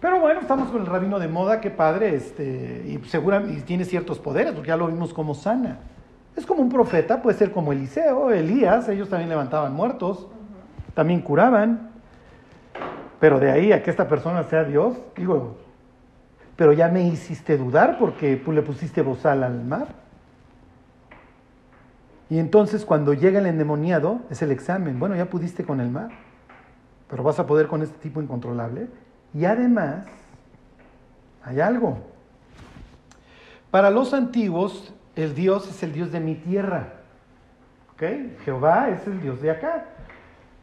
Pero bueno, estamos con el rabino de moda, qué padre, este, y seguramente tiene ciertos poderes, porque ya lo vimos como sana. Es como un profeta, puede ser como Eliseo, Elías, ellos también levantaban muertos, también curaban. Pero de ahí a que esta persona sea Dios, digo, pero ya me hiciste dudar porque le pusiste bozal al mar. Y entonces cuando llega el endemoniado, es el examen. Bueno, ya pudiste con el mar, pero vas a poder con este tipo incontrolable. Y además, hay algo. Para los antiguos, el Dios es el Dios de mi tierra. ¿Ok? Jehová es el Dios de acá.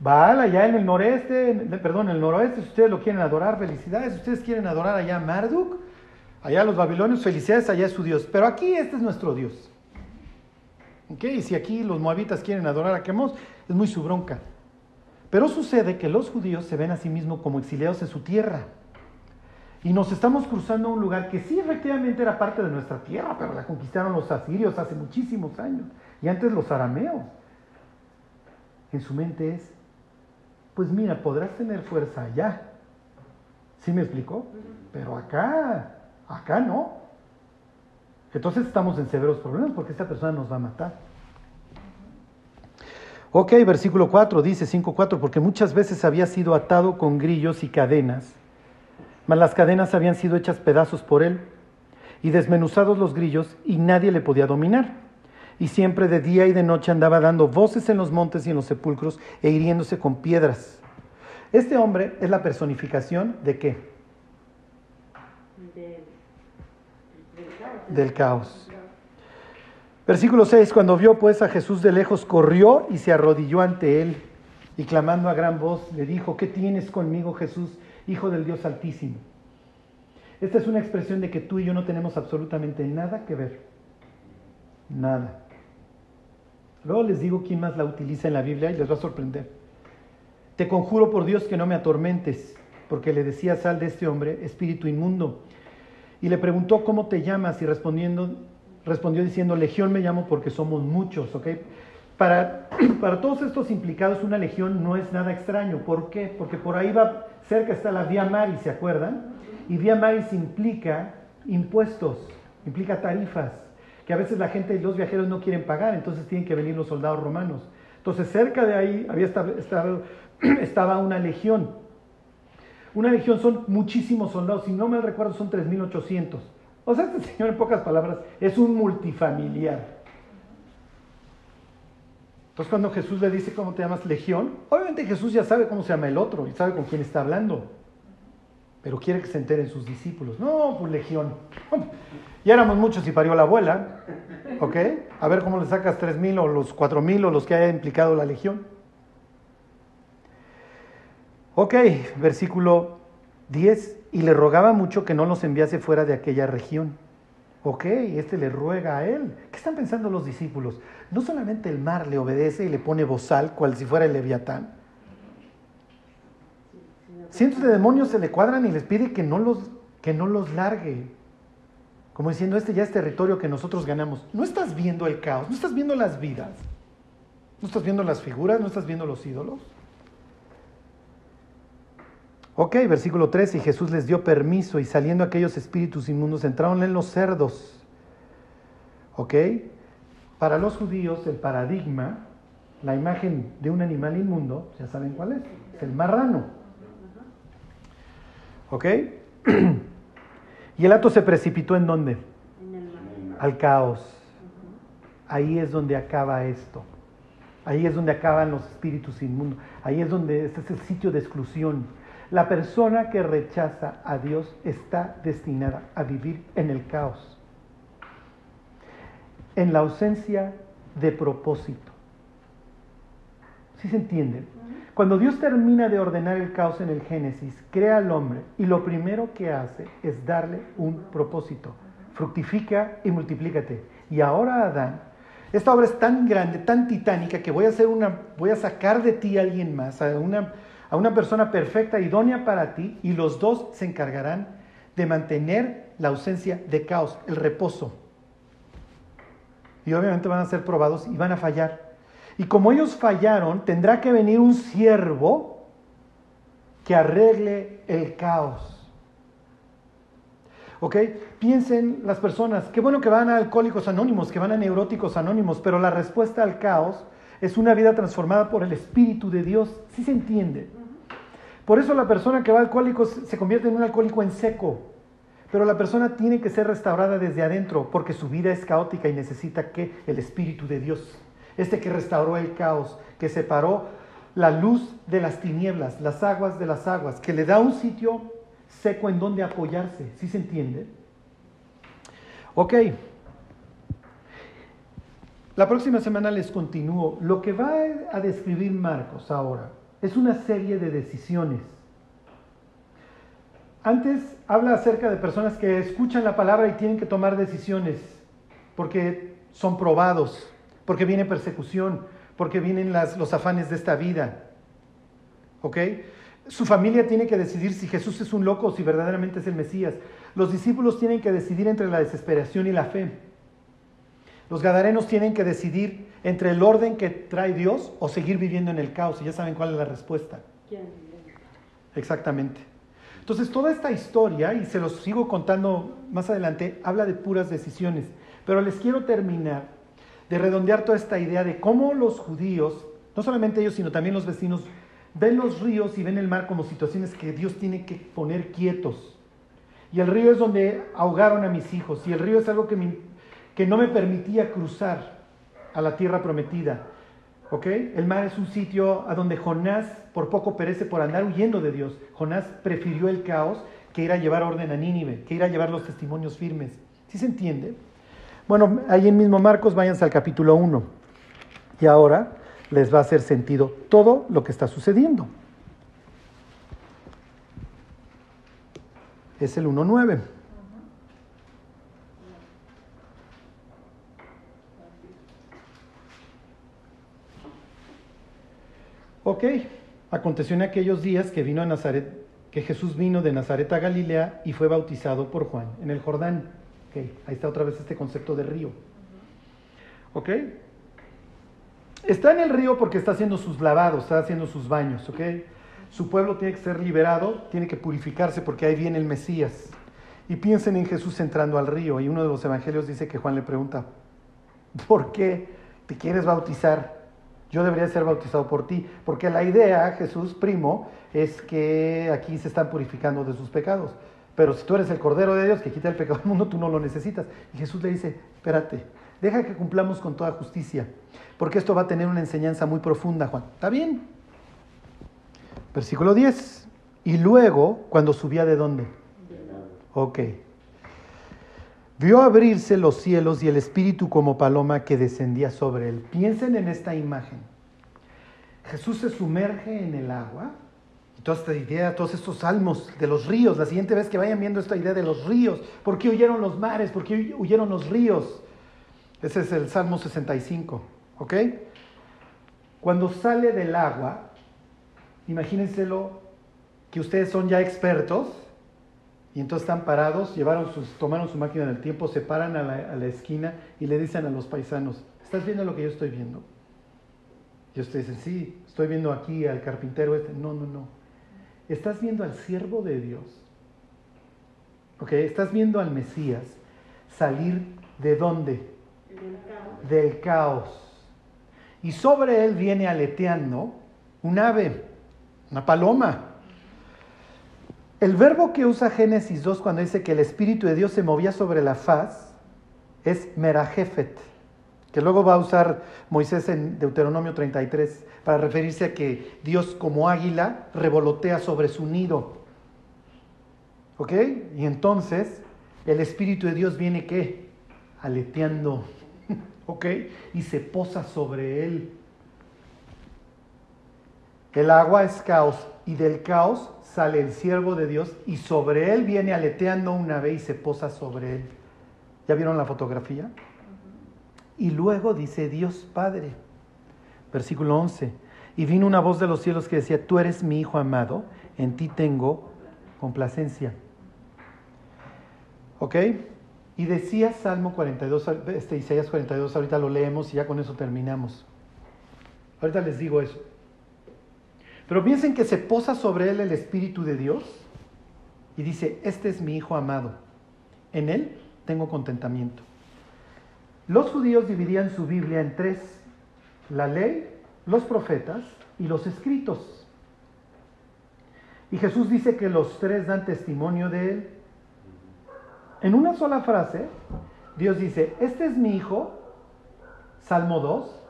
Baal allá en el noreste, perdón, en el noroeste, si ustedes lo quieren adorar, felicidades. Si ustedes quieren adorar allá a Marduk, allá a los babilonios, felicidades, allá es su Dios. Pero aquí este es nuestro Dios. Y si aquí los moabitas quieren adorar a Quemos, es muy su bronca. Pero sucede que los judíos se ven a sí mismos como exiliados en su tierra. Y nos estamos cruzando a un lugar que sí efectivamente era parte de nuestra tierra, pero la conquistaron los asirios hace muchísimos años. Y antes los arameos. En su mente es, pues mira, podrás tener fuerza allá. ¿Sí me explicó? Pero acá, acá no. Entonces estamos en severos problemas porque esta persona nos va a matar. Ok, versículo 4 dice 5.4, porque muchas veces había sido atado con grillos y cadenas, mas las cadenas habían sido hechas pedazos por él y desmenuzados los grillos y nadie le podía dominar. Y siempre de día y de noche andaba dando voces en los montes y en los sepulcros e hiriéndose con piedras. Este hombre es la personificación de qué? Del, caos. Del caos. Versículo 6, cuando vio pues a Jesús de lejos, corrió y se arrodilló ante él y clamando a gran voz le dijo, ¿qué tienes conmigo Jesús, Hijo del Dios Altísimo? Esta es una expresión de que tú y yo no tenemos absolutamente nada que ver. Nada. Luego les digo quién más la utiliza en la Biblia y les va a sorprender. Te conjuro por Dios que no me atormentes, porque le decía Sal de este hombre, espíritu inmundo. Y le preguntó, ¿cómo te llamas? Y respondiendo, respondió diciendo, Legión me llamo porque somos muchos, ¿ok? Para, para todos estos implicados, una legión no es nada extraño. ¿Por qué? Porque por ahí va, cerca está la Vía Maris, ¿se acuerdan? Y Vía Maris implica impuestos, implica tarifas, que a veces la gente y los viajeros no quieren pagar, entonces tienen que venir los soldados romanos. Entonces cerca de ahí había estado, estaba una legión. Una legión son muchísimos soldados, si no me recuerdo son 3.800. O sea, este señor en pocas palabras es un multifamiliar. Entonces cuando Jesús le dice cómo te llamas legión, obviamente Jesús ya sabe cómo se llama el otro y sabe con quién está hablando. Pero quiere que se enteren sus discípulos. No, pues legión. Ya éramos muchos y parió la abuela. ¿Ok? A ver cómo le sacas 3.000 o los 4.000 o los que haya implicado la legión. Ok, versículo 10. Y le rogaba mucho que no los enviase fuera de aquella región. Ok, este le ruega a él. ¿Qué están pensando los discípulos? No solamente el mar le obedece y le pone bozal, cual si fuera el leviatán. Cientos de demonios se le cuadran y les pide que no los, que no los largue. Como diciendo, este ya es territorio que nosotros ganamos. No estás viendo el caos, no estás viendo las vidas, no estás viendo las figuras, no estás viendo los ídolos. Ok, versículo 13, y Jesús les dio permiso y saliendo aquellos espíritus inmundos entraron en los cerdos. Ok, para los judíos el paradigma, la imagen de un animal inmundo, ya saben cuál es, es el marrano. Ok, y el acto se precipitó en dónde? En el mar. Al caos. Ahí es donde acaba esto. Ahí es donde acaban los espíritus inmundos. Ahí es donde este es el sitio de exclusión. La persona que rechaza a Dios está destinada a vivir en el caos, en la ausencia de propósito. ¿Sí se entiende? Cuando Dios termina de ordenar el caos en el Génesis, crea al hombre y lo primero que hace es darle un propósito. Fructifica y multiplícate. Y ahora Adán, esta obra es tan grande, tan titánica que voy a sacar de ti a alguien más, a una a una persona perfecta, idónea para ti, y los dos se encargarán de mantener la ausencia de caos, el reposo. Y obviamente van a ser probados y van a fallar. Y como ellos fallaron, tendrá que venir un siervo que arregle el caos. ¿Ok? Piensen las personas, qué bueno que van a alcohólicos anónimos, que van a neuróticos anónimos, pero la respuesta al caos es una vida transformada por el Espíritu de Dios. ¿Sí se entiende? Por eso la persona que va a alcohólicos se convierte en un alcohólico en seco. Pero la persona tiene que ser restaurada desde adentro porque su vida es caótica y necesita que el Espíritu de Dios, este que restauró el caos, que separó la luz de las tinieblas, las aguas de las aguas, que le da un sitio seco en donde apoyarse. ¿Sí se entiende? Ok. La próxima semana les continúo. Lo que va a describir Marcos ahora es una serie de decisiones. Antes habla acerca de personas que escuchan la palabra y tienen que tomar decisiones porque son probados, porque viene persecución, porque vienen las, los afanes de esta vida. ¿Ok? Su familia tiene que decidir si Jesús es un loco o si verdaderamente es el Mesías. Los discípulos tienen que decidir entre la desesperación y la fe. Los gadarenos tienen que decidir entre el orden que trae Dios o seguir viviendo en el caos. Y ya saben cuál es la respuesta. ¿Quién? Exactamente. Entonces, toda esta historia, y se los sigo contando más adelante, habla de puras decisiones. Pero les quiero terminar de redondear toda esta idea de cómo los judíos no solamente ellos, sino también los vecinos, ven los ríos y ven el mar como situaciones que Dios tiene que poner quietos. Y el río es donde ahogaron a mis hijos. Y el río es algo que, que no me permitía cruzar a la tierra prometida. ¿Ok? El mar es un sitio a donde Jonás por poco perece por andar huyendo de Dios. Jonás prefirió el caos que ir a llevar orden a Nínive, que ir a llevar los testimonios firmes. ¿Sí se entiende? Bueno, ahí en mismo Marcos, váyanse al capítulo 1. Y ahora les va a hacer sentido todo lo que está sucediendo. Es el 1.9. Ok, aconteció en aquellos días que vino a Nazaret, que Jesús vino de Nazaret a Galilea y fue bautizado por Juan en el Jordán. Ok, ahí está otra vez este concepto de río. Ok, está en el río porque está haciendo sus lavados, está haciendo sus baños. Ok, su pueblo tiene que ser liberado, tiene que purificarse porque ahí viene el Mesías. Y piensen en Jesús entrando al río. Y uno de los evangelios dice que Juan le pregunta, ¿por qué te quieres bautizar? Yo debería ser bautizado por ti, porque la idea, Jesús, primo, es que aquí se están purificando de sus pecados. Pero si tú eres el Cordero de Dios que quita el pecado del mundo, tú no lo necesitas. Y Jesús le dice, espérate, deja que cumplamos con toda justicia, porque esto va a tener una enseñanza muy profunda, Juan. ¿Está bien? Versículo 10. Y luego, cuando subía de dónde? Ok. Vio abrirse los cielos y el espíritu como paloma que descendía sobre él. Piensen en esta imagen. Jesús se sumerge en el agua. Toda esta idea, todos estos salmos de los ríos, la siguiente vez que vayan viendo esta idea de los ríos, ¿por qué huyeron los mares? ¿Por qué huyeron los ríos? Ese es el Salmo 65, ¿ok? Cuando sale del agua, imagínenselo que ustedes son ya expertos y entonces están parados, llevaron sus, tomaron su máquina del tiempo, se paran a la, a la esquina y le dicen a los paisanos, ¿estás viendo lo que yo estoy viendo? Y ustedes dicen, sí, estoy viendo aquí al carpintero este. No, no, no. Estás viendo al siervo de Dios. ¿Ok? Estás viendo al Mesías salir de dónde? Del caos. Y sobre él viene aleteando un ave, una paloma. El verbo que usa Génesis 2 cuando dice que el Espíritu de Dios se movía sobre la faz es merajefet, que luego va a usar Moisés en Deuteronomio 33 para referirse a que Dios como águila revolotea sobre su nido. ¿Ok? Y entonces el Espíritu de Dios viene qué? Aleteando. ¿Ok? Y se posa sobre él. El agua es caos y del caos sale el siervo de Dios y sobre él viene aleteando una ave y se posa sobre él. ¿Ya vieron la fotografía? Y luego dice Dios Padre, versículo 11, y vino una voz de los cielos que decía, tú eres mi Hijo amado, en ti tengo complacencia. ¿Ok? Y decía Salmo 42, este, Isaías 42, ahorita lo leemos y ya con eso terminamos. Ahorita les digo eso. Pero piensen que se posa sobre él el Espíritu de Dios y dice, este es mi Hijo amado, en él tengo contentamiento. Los judíos dividían su Biblia en tres, la ley, los profetas y los escritos. Y Jesús dice que los tres dan testimonio de él. En una sola frase, Dios dice, este es mi Hijo, Salmo 2,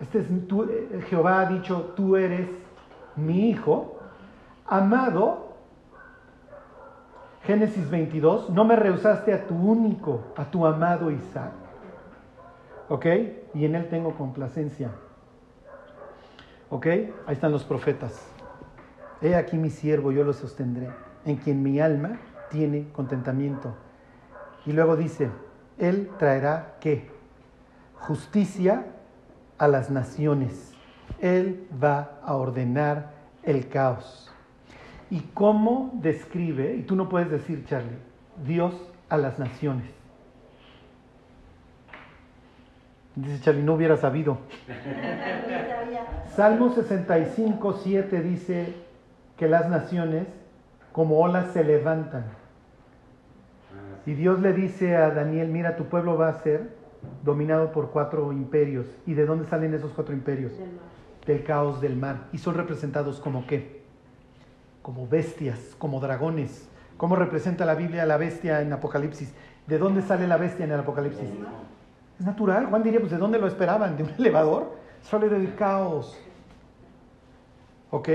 este es, eh, Jehová ha dicho, tú eres mi hijo, amado, Génesis 22, no me rehusaste a tu único, a tu amado Isaac. ¿Ok? Y en él tengo complacencia. ¿Ok? Ahí están los profetas. He aquí mi siervo, yo lo sostendré, en quien mi alma tiene contentamiento. Y luego dice, él traerá qué? Justicia a las naciones. Él va a ordenar el caos. ¿Y cómo describe, y tú no puedes decir, Charlie, Dios a las naciones? Dice Charlie, no hubiera sabido. Salmo 65, 7 dice que las naciones como olas se levantan. Y Dios le dice a Daniel, mira, tu pueblo va a ser dominado por cuatro imperios. ¿Y de dónde salen esos cuatro imperios? Del mar. Del caos del mar. ¿Y son representados como qué? Como bestias, como dragones. ¿Cómo representa la Biblia a la bestia en Apocalipsis? ¿De dónde sale la bestia en el Apocalipsis? Es natural. Juan diría, pues ¿de dónde lo esperaban? ¿De un elevador? Sale del caos. ¿Ok?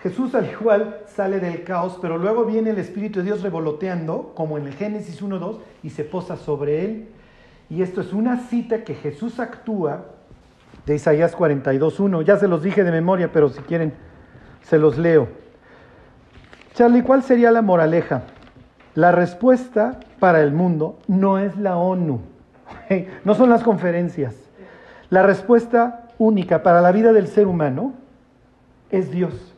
Jesús al igual sale del caos, pero luego viene el Espíritu de Dios revoloteando, como en el Génesis 1.2, y se posa sobre él. Y esto es una cita que Jesús actúa de Isaías 42.1. Ya se los dije de memoria, pero si quieren, se los leo. Charlie, ¿cuál sería la moraleja? La respuesta para el mundo no es la ONU, no son las conferencias. La respuesta única para la vida del ser humano es Dios.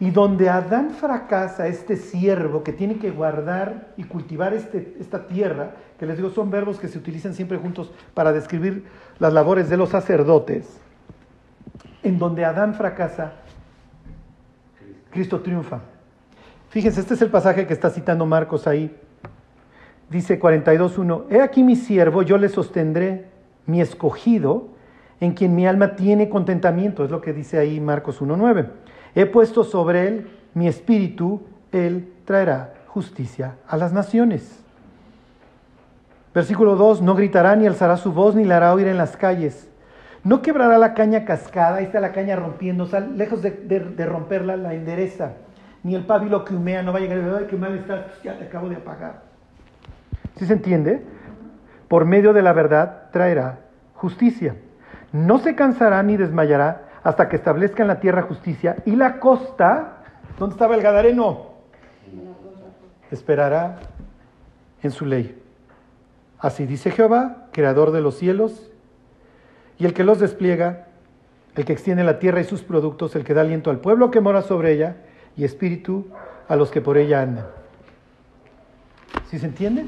Y donde Adán fracasa, este siervo que tiene que guardar y cultivar este, esta tierra, que les digo son verbos que se utilizan siempre juntos para describir las labores de los sacerdotes, en donde Adán fracasa, Cristo triunfa. Fíjense, este es el pasaje que está citando Marcos ahí. Dice 42.1, He aquí mi siervo, yo le sostendré, mi escogido, en quien mi alma tiene contentamiento, es lo que dice ahí Marcos 1.9. He puesto sobre él mi espíritu, él traerá justicia a las naciones. Versículo 2, no gritará ni alzará su voz ni la hará oír en las calles. No quebrará la caña cascada, ahí está la caña rompiendo, lejos de romperla, la endereza. Ni el pábilo que humea, no va a llegar, qué mal estás, pues ya te acabo de apagar. ¿Sí se entiende? Por medio de la verdad traerá justicia. No se cansará ni desmayará hasta que establezca en la tierra justicia y la costa, ¿dónde estaba el Gadareno? Esperará en su ley. Así dice Jehová, creador de los cielos, y el que los despliega, el que extiende la tierra y sus productos, el que da aliento al pueblo que mora sobre ella, y espíritu a los que por ella andan. ¿Sí se entiende?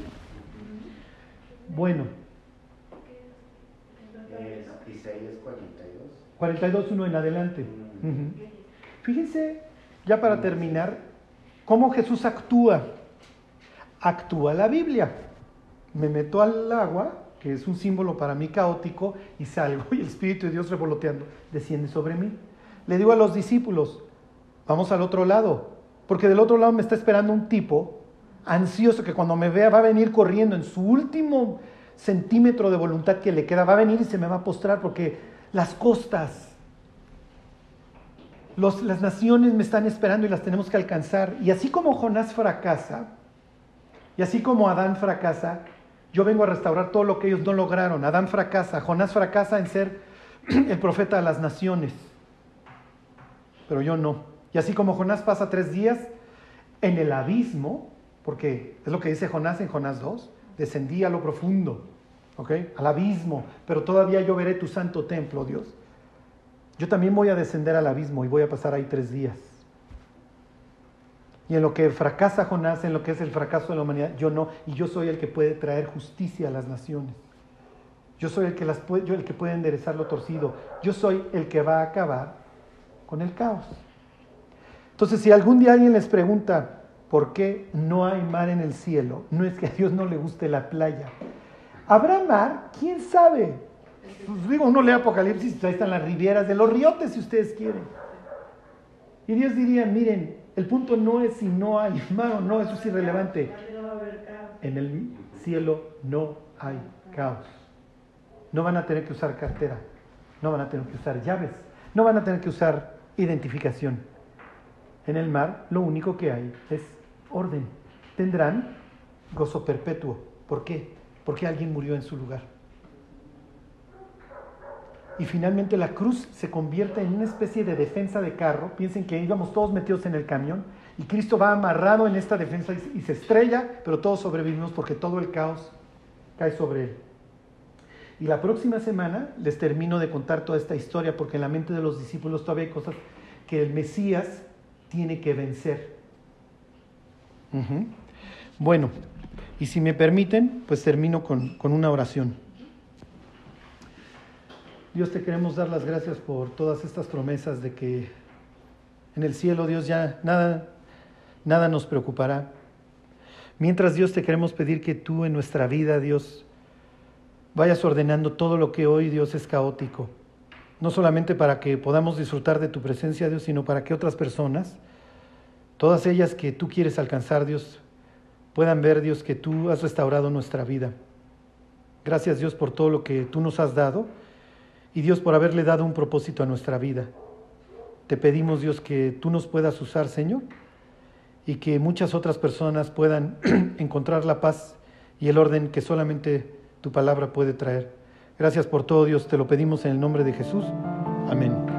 Bueno, Es Isaías 42. 42.1 en adelante. Fíjense, ya para terminar, cómo Jesús actúa. Actúa la Biblia. Me meto al agua, que es un símbolo para mí caótico, y salgo y el Espíritu de Dios revoloteando desciende sobre mí. Le digo a los discípulos, vamos al otro lado, porque del otro lado me está esperando un tipo ansioso que cuando me vea va a venir corriendo en su último centímetro de voluntad que le queda, va a venir y se me va a postrar porque las costas, los- las naciones me están esperando y las tenemos que alcanzar. Y así como Jonás fracasa, y así como Adán fracasa, yo vengo a restaurar todo lo que ellos no lograron. Adán fracasa, Jonás fracasa en ser el profeta de las naciones, pero yo no. Y así como Jonás pasa tres días en el abismo, porque es lo que dice Jonás en Jonás 2, descendí a lo profundo. Al abismo, pero todavía yo veré tu santo templo, Dios. Yo también voy a descender al abismo y voy a pasar ahí tres días. Y en lo que fracasa Jonás, en lo que es el fracaso de la humanidad, yo no. Y yo soy el que puede traer justicia a las naciones. Yo soy el que, las yo el que puede enderezar lo torcido. Yo soy el que va a acabar con el caos. Entonces, si algún día alguien les pregunta por qué no hay mar en el cielo, no es que a Dios no le guste la playa. ¿Habrá mar? ¿Quién sabe? Pues digo, uno lee Apocalipsis, ahí están las rivieras de los riotes, si ustedes quieren. Y Dios diría, miren, el punto no es si no hay mar o no, eso es irrelevante. En el cielo no hay caos. No van a tener que usar cartera, no van a tener que usar llaves, no van a tener que usar identificación. En el mar lo único que hay es orden. Tendrán gozo perpetuo. ¿Por qué? Porque alguien murió en su lugar. Y finalmente la cruz se convierte en una especie de defensa de carro. Piensen que íbamos todos metidos en el camión y Cristo va amarrado en esta defensa y se estrella, pero todos sobrevivimos porque todo el caos cae sobre él. Y la próxima semana les termino de contar toda esta historia porque en la mente de los discípulos todavía hay cosas que el Mesías tiene que vencer. Bueno, y si me permiten, pues termino con, con una oración. Dios, te queremos dar las gracias por todas estas promesas de que en el cielo, Dios, ya nada, nada nos preocupará. Mientras, Dios, te queremos pedir que tú en nuestra vida, Dios, vayas ordenando todo lo que hoy, Dios, es caótico. No solamente para que podamos disfrutar de tu presencia, Dios, sino para que otras personas, todas ellas que tú quieres alcanzar, Dios, puedan ver, Dios, que tú has restaurado nuestra vida. Gracias, Dios, por todo lo que tú nos has dado y Dios por haberle dado un propósito a nuestra vida. Te pedimos, Dios, que tú nos puedas usar, Señor, y que muchas otras personas puedan encontrar la paz y el orden que solamente tu palabra puede traer. Gracias por todo, Dios, te lo pedimos en el nombre de Jesús. Amén.